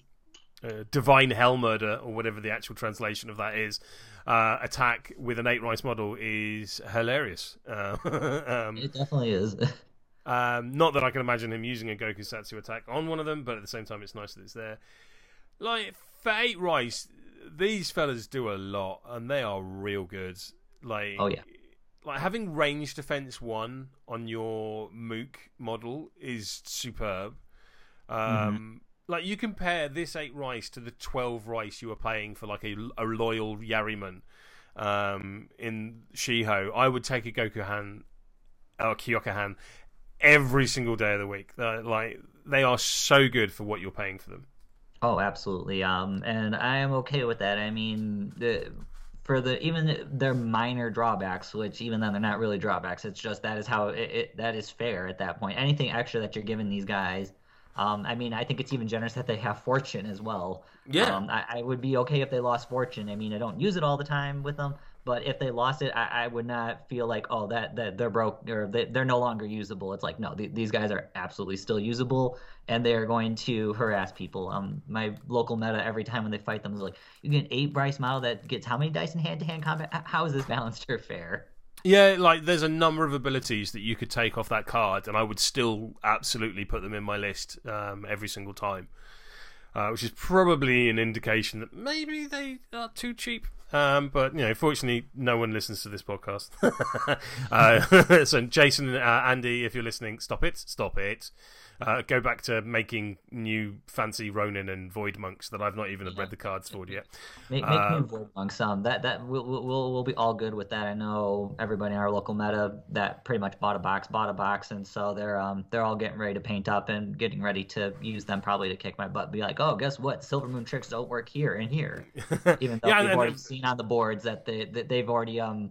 uh, Divine Hell Murder, or whatever the actual translation of that is, uh, attack with an eight rice model is hilarious. Uh, [laughs] um, it definitely is. [laughs] um, not that I can imagine him using a Goku Satsu attack on one of them, but at the same time, it's nice that it's there. Like for eight rice, these fellas do a lot, and they are real good. Like, Oh, yeah. like having range defense one on your Mook model is superb. Um, Mm-hmm. Like you compare this eight rice to the twelve rice you were paying for like a, a loyal Yariman um, in Shiho, I would take a Gokuhan or Kyokahan every single day of the week. They're, like they are so good for what you're paying for them. Oh, absolutely. Um, and I am okay with that. I mean, the for the even their minor drawbacks, which even then they're not really drawbacks. It's just that is how it, it that is fair at that point. Anything extra that you're giving these guys, Um, I mean, I think it's even generous that they have fortune as well. Yeah. Um, I, I would be okay if they lost fortune. I mean, I don't use it all the time with them, but if they lost it, I, I would not feel like, oh, that, that they're broke or they, they're no longer usable. It's like, no, th- these guys are absolutely still usable, and they're going to harass people. Um, my local meta every time when they fight them is like, you get an eight Bryce model that gets how many dice in hand-to-hand combat? How is this [laughs] balanced or fair? Yeah, like there's a number of abilities that you could take off that card, and I would still absolutely put them in my list um, every single time. Uh, which is probably an indication that maybe they are too cheap. Um, but you know, fortunately, no one listens to this podcast. [laughs] uh, [laughs] so, Jason, uh, Andy, if you're listening, stop it, stop it. Uh, go back to making new fancy Ronin and Void monks that I've not even read the cards for yet. Make, make me avoid monks. Um, that that we'll, we'll we'll we'll be all good with that. I know everybody in our local meta that pretty much bought a box, bought a box, and so they're um they're all getting ready to paint up and getting ready to use them probably to kick my butt. Be like, oh, guess what? Silver Moon tricks don't work here and here. [laughs] Even though Yeah, we've already seen on the boards that they that they've already um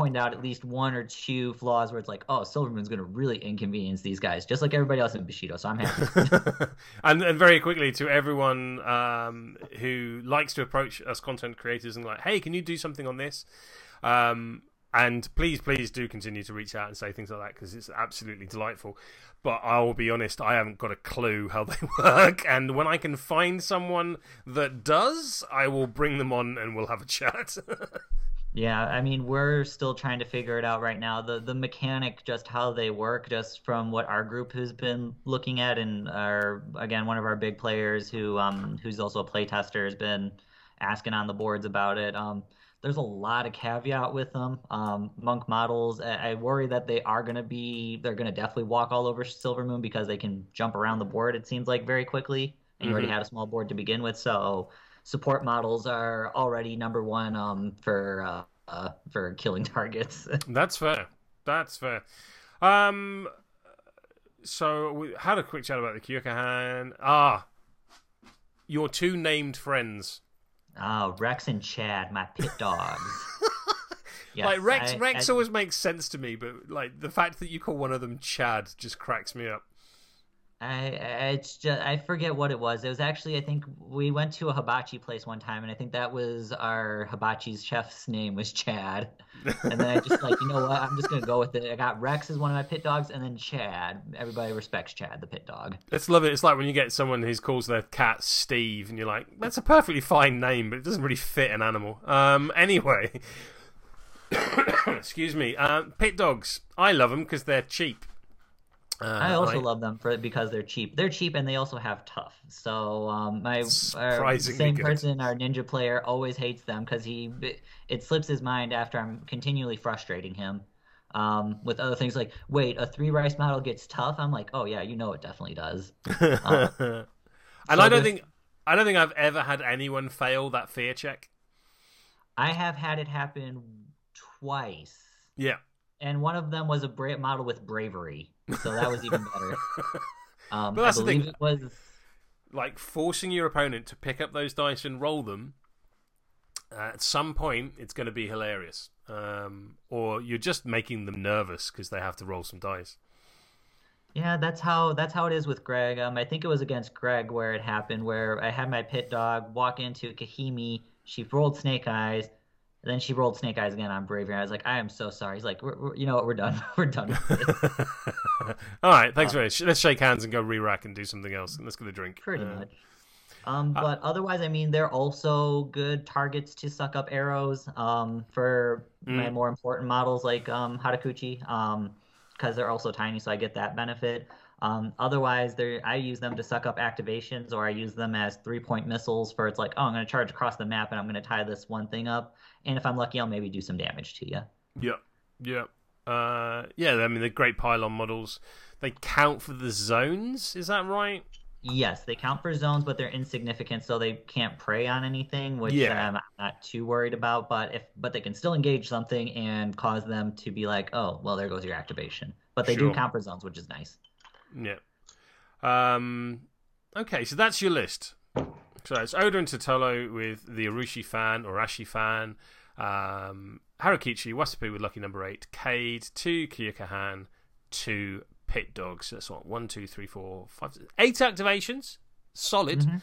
pointed out at least one or two flaws where it's like, oh, Silver Moon's gonna really inconvenience these guys, just like everybody else in Bushido. So I'm happy. [laughs] and, and very quickly to everyone um, who likes to approach us content creators and like, hey, can you do something on this? Um, and please, please do continue to reach out and say things like that because it's absolutely delightful. But I will be honest, I haven't got a clue how they [laughs] work. And when I can find someone that does, I will bring them on and we'll have a chat. [laughs] Yeah, I mean, we're still trying to figure it out right now. The the mechanic, just how they work, just from what our group has been looking at, and our again one of our big players who um who's also a playtester has been asking on the boards about it. Um, there's a lot of caveat with them. Um, monk models, I, I worry that they are gonna be they're gonna definitely walk all over Silver Moon because they can jump around the board. It seems like very quickly, and you already Mhm. had a small board to begin with, so support models are already number one um, for uh, uh, for killing [laughs] targets. That's fair. That's fair. Um, so we had a quick chat about the Kyokahan. Ah, your two named friends. Ah, Rex and Chad, my pit dogs. [laughs] Yes, like Rex, I- Rex I- always makes sense to me, but like the fact that you call one of them Chad just cracks me up. I, I it's just I forget what it was. It was actually I think we went to a hibachi place one time, and I think that was our hibachi's chef's name was Chad. And then I just like you know what I'm just gonna go with it. I got Rex as one of my pit dogs, and then Chad. Everybody respects Chad, the pit dog. Let's love it. It's like when you get someone who calls their cat Steve, and you're like, "That's a perfectly fine name, but it doesn't really fit an animal." Um, anyway, [coughs] excuse me. Um, pit dogs. I love them because they're cheap. Uh, I also love them for because they're cheap. They're cheap and they also have tough. So um, my our Surprisingly same good. person, our ninja player, always hates them because he it slips his mind after I'm continually frustrating him um, with other things like, wait, a three rice model gets tough. I'm like, oh yeah, you know it definitely does. [laughs] and so I don't think I don't think I've ever had anyone fail that fear check. I have had it happen twice, Yeah. and one of them was a bra- model with bravery, so that was even better. [laughs] Um, But that's I the thing. believe it was. like forcing your opponent to pick up those dice and roll them uh, at some point it's going to be hilarious um, or you're just making them nervous because they have to roll some dice Yeah, that's how that's how it is with Greg. Um, I think it was against Greg where it happened, where I had my pit dog walk into Kahimi. She rolled Snake Eyes, and then she rolled Snake Eyes again on Bravery. I was like, I am so sorry. He's like, we're, we're, you know what, we're done. [laughs] we're done with it. [laughs] all right thanks very much let's shake hands and go re-rack and do something else let's get a drink Pretty Uh, much. Um, but otherwise, I mean, they're also good targets to suck up arrows. Um, for my Mm. more important models like um Harukichi. Um, because they're also tiny, so I get that benefit. Um, otherwise, I use them to suck up activations, or I use them as three-point missiles for it's like, oh, I'm going to charge across the map, and I'm going to tie this one thing up, and if I'm lucky, I'll maybe do some damage to you. yeah yeah uh, yeah i mean they're great pylon models they count for the zones is that right Yes, they count for zones, but they're insignificant, so they can't prey on anything, which Yeah. I'm not too worried about. But if but they can still engage something and cause them to be like, oh, well, there goes your activation. But they Sure. do count for zones, which is nice. Yeah. Um. Okay, so that's your list. So it's Oda and Totolo with the Arushi fan or Ashi fan, um, Harukichi, Wasapu with lucky number eight, Cade, two Kyokahan, two pit dogs. That's what one, two, three, four, five, eight activations. Solid. Mhm.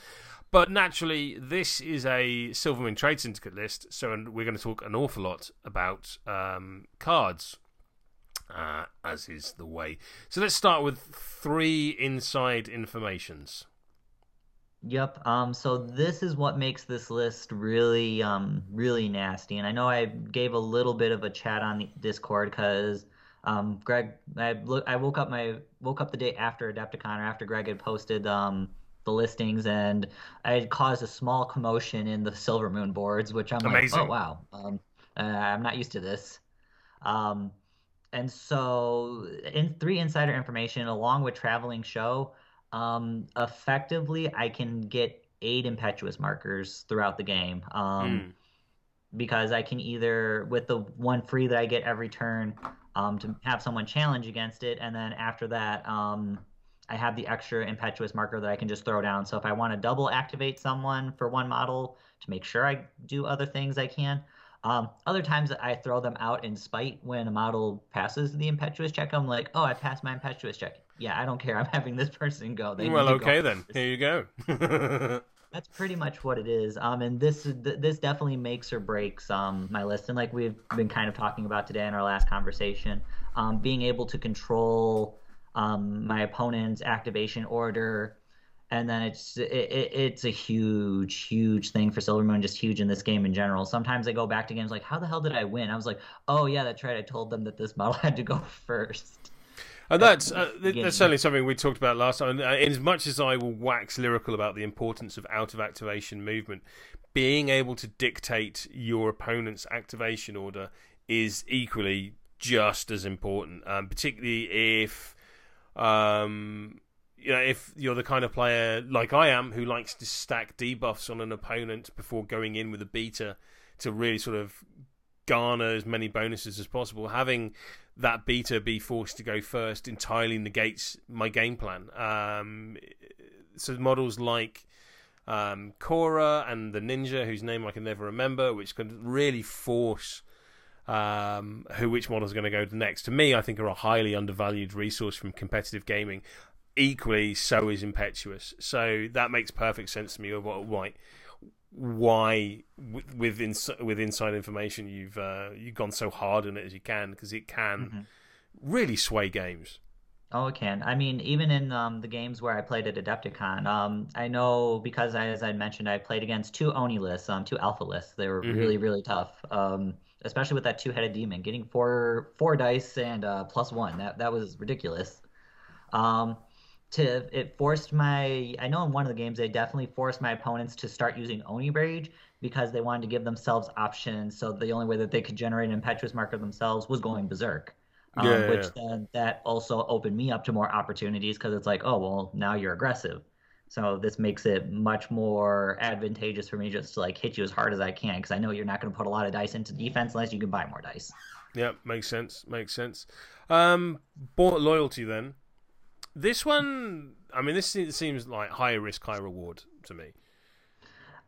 But naturally, this is a Silvermoon Trade Syndicate list, so we're going to talk an awful lot about um, cards, uh, as is the way. So let's start with three inside informations. Yep. Um, so this is what makes this list really, um, really nasty. And I know I gave a little bit of a chat on the Discord because, um, Greg, I look, I woke up my woke up the day after Adepticon or after Greg had posted um the listings, and I had caused a small commotion in the Silvermoon boards, which I'm Amazing. like, oh wow, um, uh, I'm not used to this. Um, and so in three insider information along with traveling show um effectively i can get eight impetuous markers throughout the game um Mm. because i can either with the one free that i get every turn um to have someone challenge against it and then after that um i have the extra impetuous marker that i can just throw down so if i want to double activate someone for one model to make sure i do other things i can um, other times I throw them out in spite when a model passes the impetuous check. I'm like, oh, I passed my impetuous check. Yeah, I don't care. [laughs] I'm having this person go. They well, to go okay then. first. Here you go. [laughs] That's pretty much what it is. Um, and this th- this definitely makes or breaks um my list. And like we've been kind of talking about today in our last conversation, um, being able to control um my opponent's activation order, and then it's it, it, it's a huge huge thing for Silvermoon, just huge in this game in general. Sometimes I go back to games like, how the hell did I win? I was like, oh yeah, that's right. I told them that this model [laughs] had to go first. And that's uh, that's certainly something we talked about last time. Uh, as much as I will wax lyrical about the importance of out of activation movement, being able to dictate your opponent's activation order is equally just as important. Um, particularly if, um, you know, if you're the kind of player like I am who likes to stack debuffs on an opponent before going in with a beta to really sort of garner as many bonuses as possible. Having that beta be forced to go first entirely negates my game plan. Um, so models like um, Cora and the Ninja, whose name I can never remember, which can really force um, who which model is going to go next. To me, I think are a highly undervalued resource from competitive gaming. Equally, so is Impetuous. So that makes perfect sense to me. Of what, why, why with with, ins- with inside information you've uh, you've gone so hard on it as you can because it can Mhm. really sway games. Oh, it can. I mean, even in um, the games where I played at Adepticon, um, I know because I, as I mentioned, I played against two Oni lists, um, two Alpha lists. They were Mhm. really, really tough. Um, especially with that two-headed demon, getting four four dice and uh, plus one. That that was ridiculous. Um, to it forced my. I know in one of the games they definitely forced my opponents to start using Oni Rage because they wanted to give themselves options. So the only way that they could generate an impetuous marker themselves was going berserk. Um, Yeah, which yeah. then that also opened me up to more opportunities because it's like, oh well, now you're aggressive. So this makes it much more advantageous for me just to like hit you as hard as I can because I know you're not going to put a lot of dice into defense unless you can buy more dice. Yeah, makes sense. Makes sense. Um, bought loyalty then. This one, I mean, this seems like high risk, high reward to me.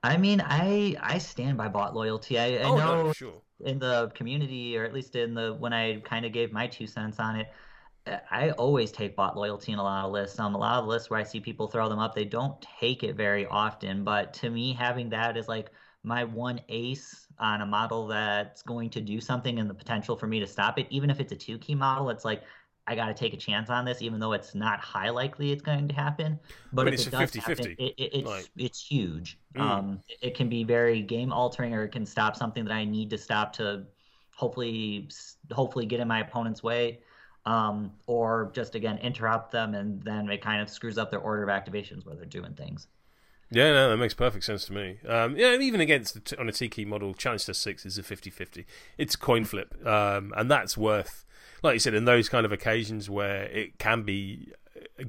I mean, I I stand by bot loyalty. I, I oh know no, sure. in the community, or at least in the when I kind of gave my two cents on it, I always take bot loyalty in a lot of lists. Um, a lot of lists where I see people throw them up, they don't take it very often. But to me, having that is like my one ace on a model that's going to do something and the potential for me to stop it, even if it's a two key model. It's like I got to take a chance on this, even though it's not high likely it's going to happen. But mean, if it's it does 50-50, happen, it, it, it's like- it's huge. Mm. Um, it can be very game altering, or it can stop something that I need to stop to hopefully hopefully get in my opponent's way, um, or just again interrupt them, and then it kind of screws up their order of activations where they're doing things. Yeah, no, that makes perfect sense to me. Um, yeah, and even against on a Tiki model, Challenge Test Six is a 50-50. It's a coin flip, um, and that's worth, like you said, in those kind of occasions where it can be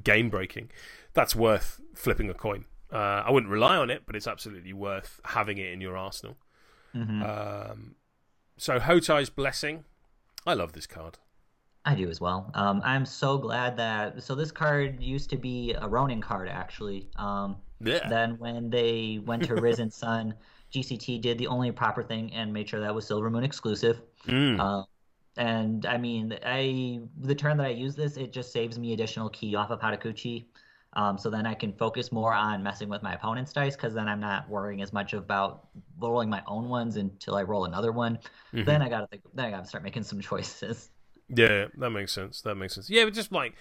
game breaking, that's worth flipping a coin. Uh, I wouldn't rely on it, but it's absolutely worth having it in your arsenal. hmm Um, so Hotai's blessing, I love this card. I do as well. Um, I'm so glad that so this card used to be a Ronin card actually. Um, Yeah, Then when they went to Risen Sun, [laughs] GCT did the only proper thing and made sure that was Silver Moon exclusive. Mm. Uh, and I mean, I the turn that I use this, it just saves me additional key off of Harukichi. Um, so then I can focus more on messing with my opponent's dice because then I'm not worrying as much about rolling my own ones until I roll another one. Mm-hmm. Then I gotta think. Then I gotta start making some [laughs] choices. Yeah, that makes sense. That makes sense. Yeah, but just like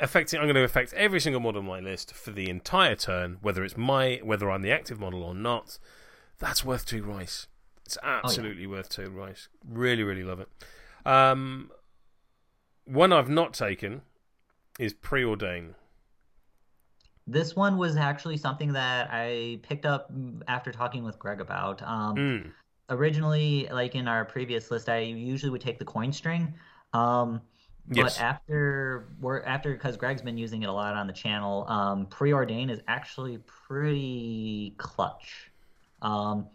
affecting, I'm going to affect every single model on my list for the entire turn, whether it's my, whether I'm the active model or not. That's worth two rice. It's absolutely oh, yeah. worth two rice. Really, really love it. Um, one I've not taken is preordain. This one was actually something that I picked up after talking with Greg about. Um, mm. Originally, like in our previous list, I usually would take the coin string. Um, yes. But after we're after because Greg's been using it a lot on the channel, um, preordain is actually pretty clutch. Um,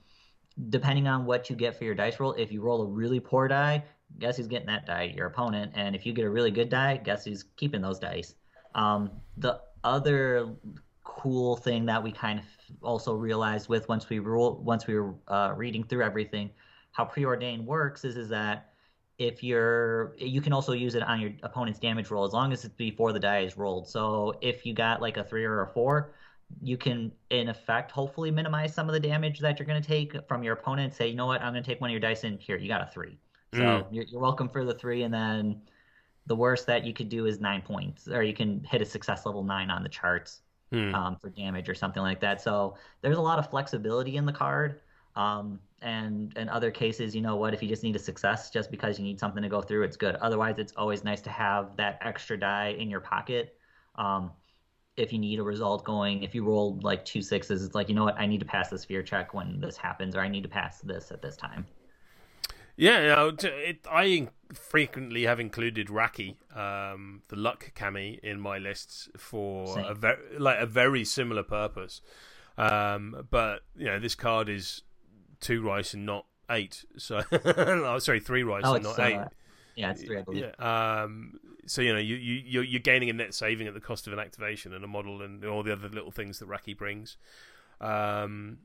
depending on what you get for your dice roll, if you roll a really poor die, guess who's getting that die? Your opponent. And if you get a really good die, guess who's keeping those dice? Um, the other cool thing that we kind of also realized with once we rule once we were uh, reading through everything, how preordained works is is that if you're you can also use it on your opponent's damage roll as long as it's before the die is rolled. So if you got like a three or a four, you can in effect hopefully minimize some of the damage that you're going to take from your opponent. Say, you know what, I'm going to take one of your dice in here. You got a three, so mm. you're, you're welcome for the three, and then the worst that you could do is nine points, or you can hit a success level nine on the charts hmm. um, for damage or something like that. So there's a lot of flexibility in the card. Um, and in other cases, you know what? If you just need a success, just because you need something to go through, it's good. Otherwise, it's always nice to have that extra die in your pocket. Um, if you need a result going, if you rolled like two sixes, it's like you know what? I need to pass this fear check when this happens, or I need to pass this at this time. Yeah, it, I frequently have included Raki, um, the luck kami, in my lists for Same. a very like a very similar purpose. Um, but you know, this card is two rice and not eight. So, [laughs] sorry, three rice oh, and not uh, eight. Yeah, it's three, I believe. Yeah. Um, so you know, you you you're, you're gaining a net saving at the cost of an activation and a model and all the other little things that Raki brings. Um,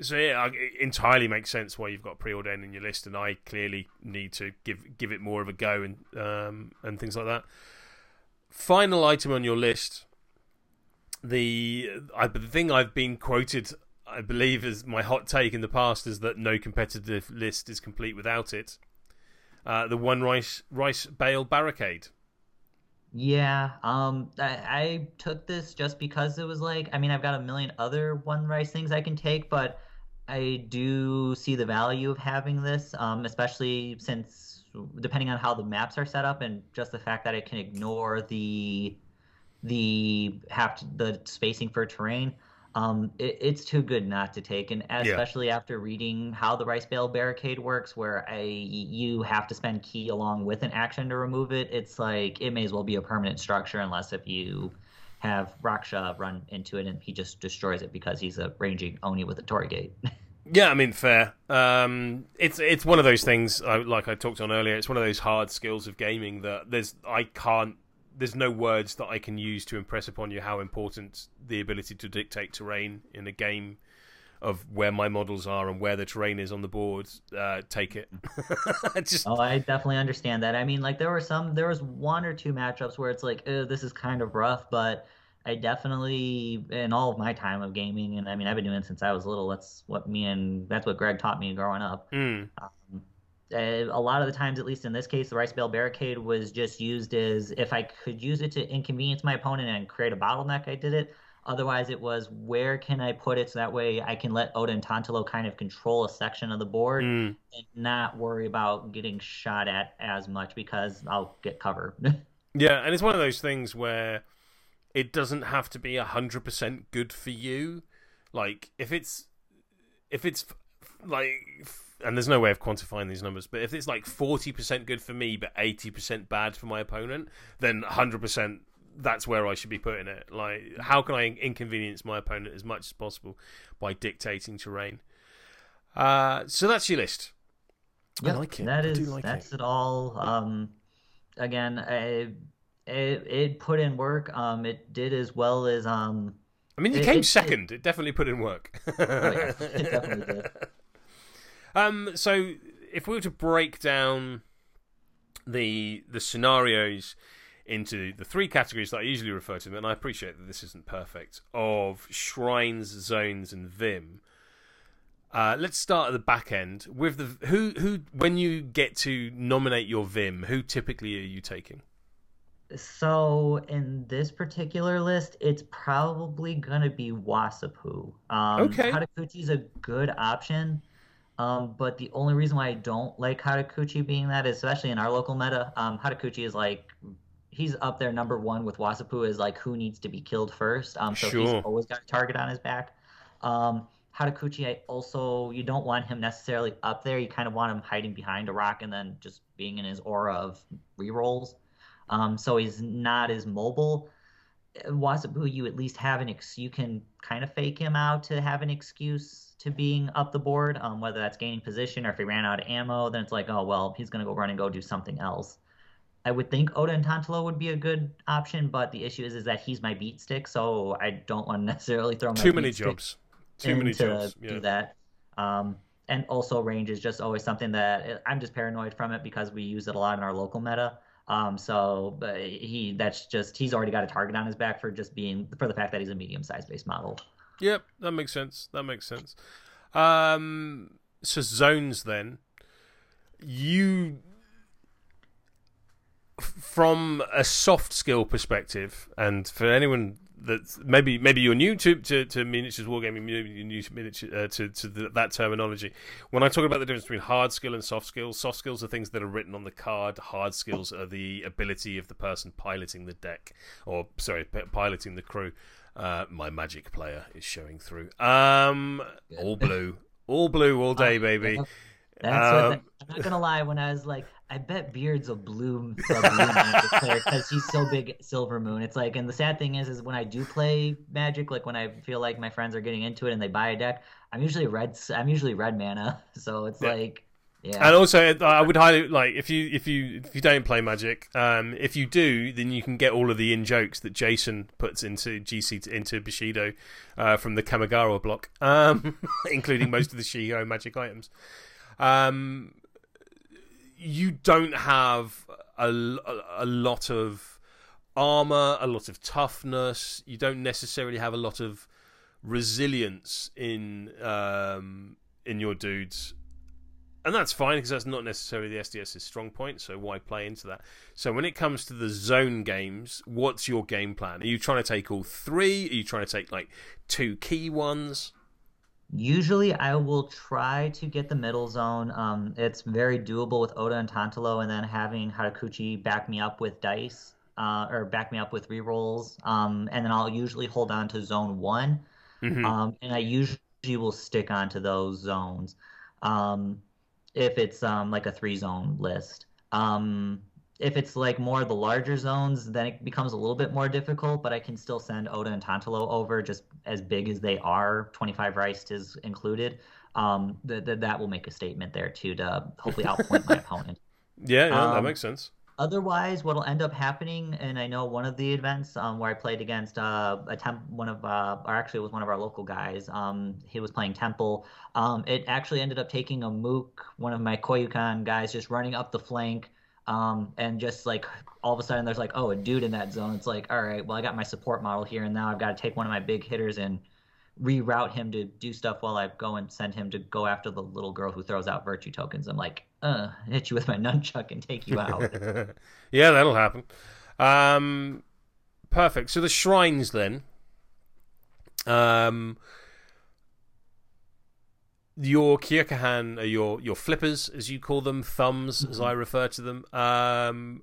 so yeah, it entirely makes sense why you've got preordain in your list, and I clearly need to give give it more of a go and um, and things like that. Final item on your list, the I, the thing I've been quoted, I believe, is my hot take in the past is that no competitive list is complete without it. Uh, the one rice rice bale barricade. Yeah, um, I, I took this just because it was like, I mean, I've got a million other one rice things I can take, but I do see the value of having this, um, especially since depending on how the maps are set up and just the fact that it can ignore the the have to, the spacing for terrain. Um, it, it's too good not to take, and especially yeah. after reading how the rice bale barricade works, where I you have to spend key along with an action to remove it. It's like it may as well be a permanent structure, unless if you have Raksha run into it and he just destroys it because he's a ranging Oni with a Torigate. [laughs] yeah, I mean, fair. Um, it's it's one of those things, like I talked on earlier. It's one of those hard skills of gaming that there's I can't. There's no words that I can use to impress upon you how important the ability to dictate terrain in a game of where my models are and where the terrain is on the board. Uh, take it. [laughs] Just... Oh, I definitely understand that. I mean, like there were some, there was one or two matchups where it's like, oh, this is kind of rough, but I definitely, in all of my time of gaming, and I mean, I've been doing it since I was little. That's what me and that's what Greg taught me growing up. Mm. Um, a lot of the times, at least in this case, the rice bale barricade was just used as if I could use it to inconvenience my opponent and create a bottleneck. I did it. Otherwise, it was where can I put it so that way I can let Oda and Tantaloo kind of control a section of the board mm. and not worry about getting shot at as much because I'll get cover. [laughs] yeah, and it's one of those things where it doesn't have to be hundred percent good for you. Like if it's if it's like and there's no way of quantifying these numbers, but if it's like 40% good for me but 80% bad for my opponent, then 100% that's where I should be putting it. Like, how can I inconvenience my opponent as much as possible by dictating terrain? Uh, so that's your list. Yep, I like it. That is, like that's it. it all. Um, again, I, it, it put in work. Um, it did as well as um. I mean, you it, came it, second. It, definitely put in work. oh, yeah, [laughs] it definitely did. Um, so if we were to break down the the scenarios into the three categories that I usually refer to them, and I appreciate that this isn't perfect, of shrines, zones, and Vim. Uh, let's start at the back end with the who who when you get to nominate your Vim, who typically are you taking? So in this particular list, it's probably gonna be Wasapoo. Um, Okay. Harukichi is a good option, um, but the only reason why I don't like Harukichi being that, is, especially in our local meta, um, Harukichi is like he's up there number one with Wasapoo is like who needs to be killed first. Um, so Sure. he's always got a target on his back. Um, Harukichi, I also you don't want him necessarily up there. You kind of want him hiding behind a rock and then just being in his aura of rerolls. Um, so he's not as mobile. Wasapoo, you at least have an ex. You can kind of fake him out to have an excuse to being up the board. Um, whether that's gaining position or if he ran out of ammo, then it's like, oh well, he's gonna go run and go do something else. I would think Oda and Tantalo would be a good option, but the issue is is that he's my beat stick, so I don't want to [laughs] necessarily throw my Too many jobs. Too many to jobs. do that. Um, and also range is just always something that I'm just paranoid from it because we use it a lot in our local meta. Um, so he that's just he's already got a target on his back for just being for the fact that he's a medium sized base model. Yep, that makes sense. That makes sense. Um, so zones then, you from a soft skill perspective, and for anyone that maybe maybe you're new to, to, to miniatures wargaming, maybe you're new to miniature uh, to to the, that terminology. When I talk about the difference between hard skill and soft skills, soft skills are things that are written on the card. Hard skills are the ability of the person piloting the deck, or sorry, p- piloting the crew. Uh, my magic player is showing through. Um, all blue, all blue, all [laughs] day, baby. That's what Um, the, I'm not gonna lie. When I was like, I bet Beard's a blue, a blue Magic player because he's so big at Silver Moon. It's like, and the sad thing is, is when I do play Magic, like when I feel like my friends are getting into it and they buy a deck, I'm usually red. I'm usually red mana. [laughs] So it's Yeah. like, yeah. And also, I would highly like if you if you if you don't play Magic, um, if you do, then you can get all of the in jokes that Jason puts into GC into Bushido uh, from the Kamigawa block, um, [laughs] including most of the Shiho Magic items. Um, you don't have a, a, a lot of armor, a lot of toughness. You don't necessarily have a lot of resilience in um, in your dudes and that's fine because that's not necessarily the STS's strong point. So why play into that? So when it comes to the zone games, what's your game plan? Are you trying to take all three? Are you trying to take like two key ones? Usually, I will try to get the middle zone. Um, it's very doable with Oda and Tantalo, and then having Harukichi back me up with dice, uh, or back me up with rerolls. Um, and then I'll usually hold on to zone one. Mhm. Um, and I usually will stick onto those zones. Um, if it's um like a three zone list. Um, if it's like more of the larger zones, then it becomes a little bit more difficult, but I can still send Oda and Tantalo over just as big as they are, 25 Rice is included. Um, th- th- that will make a statement there too to hopefully outpoint my [laughs] opponent. Yeah, yeah, that Um, makes sense. Otherwise, what'll end up happening, and I know one of the events um, where I played against uh, a temp, one of, uh, or actually it was one of our local guys. Um, he was playing Temple. Um, it actually ended up taking a Mook, one of my Koyukan guys, just running up the flank, um, and just like all of a sudden there's like, oh, a dude in that zone. It's like, all right, well I got my support model here, and now I've got to take one of my big hitters and reroute him to do stuff while I go and send him to go after the little girl who throws out virtue tokens. I'm like, uh, hit you with my [laughs] nunchuck and take you out. [laughs] yeah, that'll happen. Um, perfect. So the shrines then. Um, your Kyokahan your your flippers, as you call them, thumbs, as I refer to them. Um,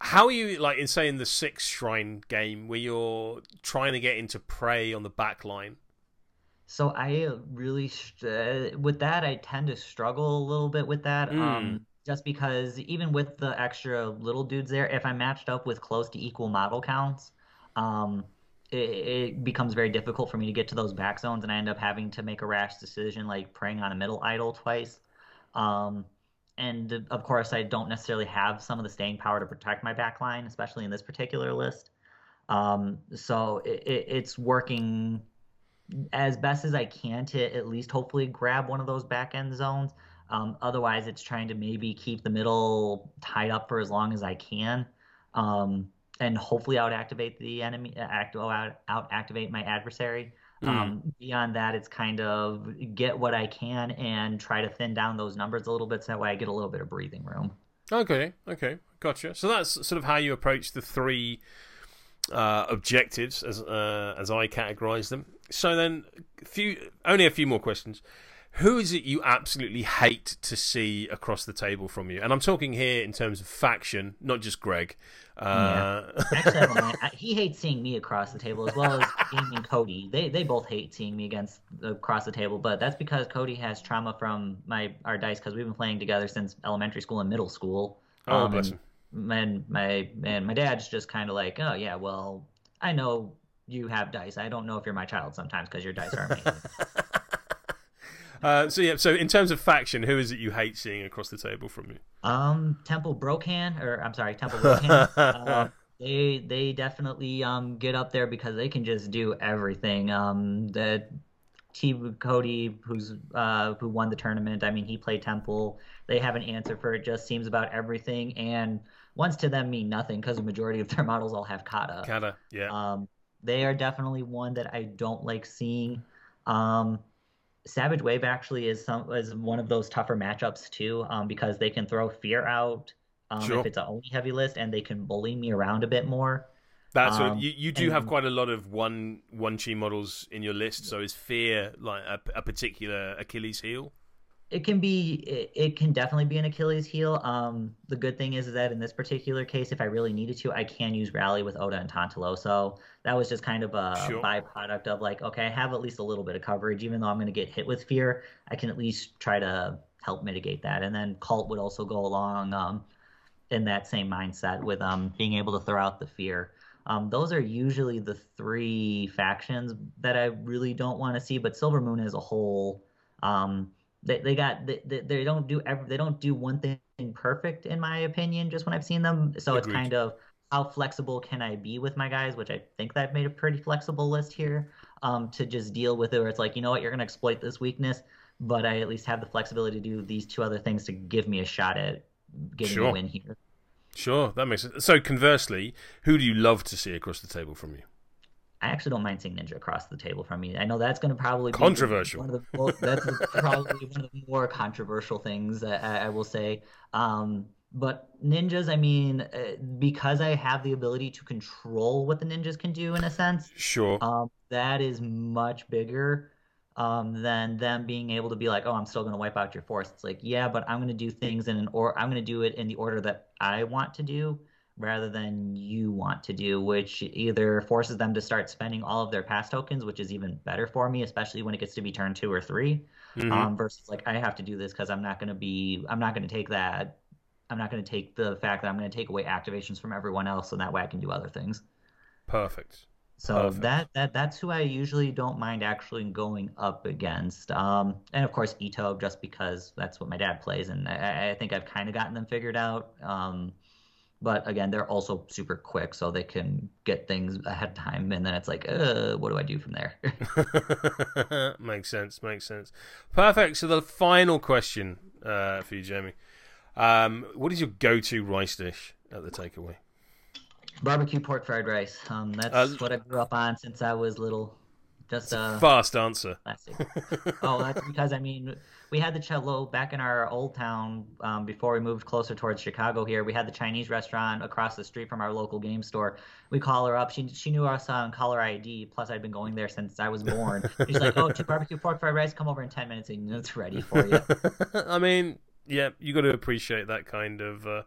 how are you like in saying the six shrine game where you're trying to get into prey on the back line? So I really uh, with that I tend to struggle a little bit with that. Mm. Um, just because even with the extra little dudes there, if I'm matched up with close to equal model counts, um, it, it becomes very difficult for me to get to those back zones, and I end up having to make a rash decision like praying on a middle idol twice. Um, and of course, I don't necessarily have some of the staying power to protect my back line, especially in this particular list. Um, so it, it's working as best as I can to at least hopefully grab one of those back end zones. Um, otherwise, it's trying to maybe keep the middle tied up for as long as I can, um, and hopefully out activate the enemy, act out out activate my adversary. Mm. Um, beyond that, it's kind of get what I can and try to thin down those numbers a little bit so that way I get a little bit of breathing room. Okay, okay, gotcha. So that's sort of how you approach the three uh, objectives as uh, as I categorize them. So then, few only a few more questions. Who is it you absolutely hate to see across the table from you? And I'm talking here in terms of faction, not just Greg. Uh... Yeah. [laughs] Actually, he hates seeing me across the table as well as [laughs] Amy and Cody. They they both hate seeing me against across the table, but that's because Cody has trauma from my our dice because we've been playing together since elementary school and middle school. Oh, um, bless him. And my and my dad's just kind of like, oh yeah, well, I know you have dice. I don't know if you're my child sometimes because your dice are amazing. [laughs] Uh, so yeah, so in terms of faction, who is it you hate seeing across the table from you? Um, Temple Brokan, or I'm sorry, Temple Brokan. [laughs] uh, they they definitely um get up there because they can just do everything. Um, the T Cody, who's uh who won the tournament. I mean, he played Temple. They have an answer for it. Just seems about everything, and once to them mean nothing because the majority of their [laughs] models all have kata. Kata, yeah. Um, they are definitely one that I don't like seeing. Um, Savage Wave actually is some is one of those tougher matchups too, um, because they can throw fear out um, sure. if it's a Oni heavy list, and they can bully me around a bit more. That's um, what you, you do and, have quite a lot of one one chi models in your list. So is fear like a, a particular Achilles heel? It can be it, it, can definitely be an achilles heel. Um the good thing is, is that in this particular case if i really needed to i can use rally with oda and tantalo so that was just kind of a sure. byproduct of like okay i have at least a little bit of coverage. Even though i'm going to get hit with fear i can at least try to help mitigate that. And then cult would also go along um in that same mindset with um being able to throw out the fear. Um, those are usually the three factions that I really don't want to see, but Silver Moon as a whole, um, they, they got they, they don't do every, they don't do one thing perfect in my opinion just when I've seen them. So Agreed. it's kind of how flexible can I be with my guys, which I think that I've made a pretty flexible list here um, to just deal with it. Where it's like, you know what, you're going to exploit this weakness, but I at least have the flexibility to do these two other things to give me a shot at getting sure. a win here. Sure, that makes sense. So conversely, who do you love to see across the table from you? I actually don't mind seeing Ninja across the table from me. I know that's going to probably be controversial. One of the, well, that's probably one of the more controversial things I, I will say. Um, but ninjas, I mean, uh, because I have the ability to control what the ninjas can do in a sense. Sure. Um, that is much bigger um, than them being able to be like, oh, I'm still going to wipe out your force. It's like, yeah, but I'm going to do things in an or I'm going to do it in the order that I want to do rather than you want to do, which either forces them to start spending all of their pass tokens, which is even better for me, especially when it gets to be turn two or 3 mm-hmm. um, versus like I have to do this because I'm not going to be, I'm not going to take that. I'm not going to take the fact that I'm going to take away activations from everyone else, so that way I can do other things. Perfect. So Perfect. that that that's who I usually don't mind actually going up against. Um, and of course Itto, just because that's what my dad plays, and I, I think I've kind of gotten them figured out. Um, but again, they're also super quick, so they can get things ahead of time, and then it's like, uh, what do I do from there? [laughs] [laughs] makes sense. Makes sense. Perfect. So the final question uh, for you, Jamie, um, what is your go-to rice dish at the takeaway? Barbecue pork fried rice. Um, that's uh, what I grew up on since I was little. Just a uh, fast answer. oh, that's because I mean we had the cello back in our old town um, before we moved closer towards Chicago. Here we had the Chinese restaurant across the street from our local game store. We call her up. She she knew us on caller ID. Plus, I'd been going there since I was born. She's like, "Oh, two barbecue pork fried rice. Come over in ten minutes, and it's ready for you." [laughs] I mean, yeah, you got to appreciate that kind of. Uh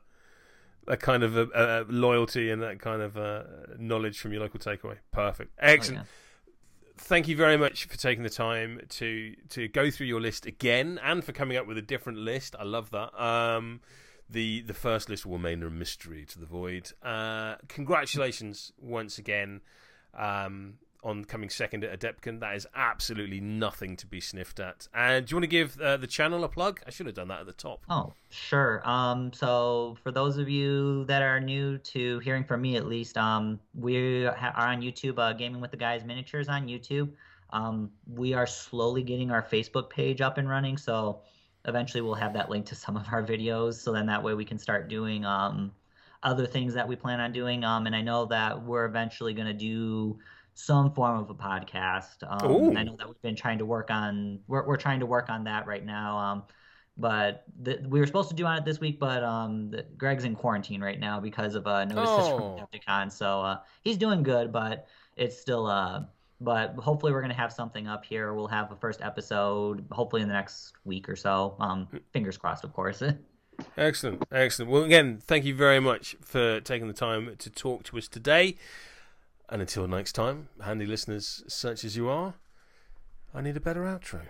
that kind of uh, uh, loyalty and that kind of uh, knowledge from your local takeaway. Perfect, excellent. Oh, yeah thank you very much for taking the time to to go through your list again and for coming up with a different list. I love that. Um, the the first list will remain a mystery to the void. Uh, congratulations once again. Um, on coming second at Adepticon. That is absolutely nothing to be sniffed at. And do you want to give uh, the channel a plug? I should have done that at the top. Oh, sure. Um, so for those of you that are new to hearing from me, at least, um, we are on YouTube, uh, Gaming with the Guys Miniatures on YouTube. Um, we are slowly getting our Facebook page up and running. So eventually we'll have that link to some of our videos, so then that way we can start doing um, other things that we plan on doing. Um, and I know that we're eventually going to do some form of a podcast. Um, I know that we've been trying to work on we're we're trying to work on that right now. Um, but the, we were supposed to do on it this week, but um, the, Greg's in quarantine right now because of uh, notices oh. from Adepticon. So uh, he's doing good, but it's still uh. But hopefully we're gonna have something up here. We'll have a first episode hopefully in the next week or so. Um, fingers crossed, of course. [laughs] excellent, excellent. Well, again, thank you very much for taking the time to talk to us today. And until next time, handy listeners, such as you are, I need a better outro.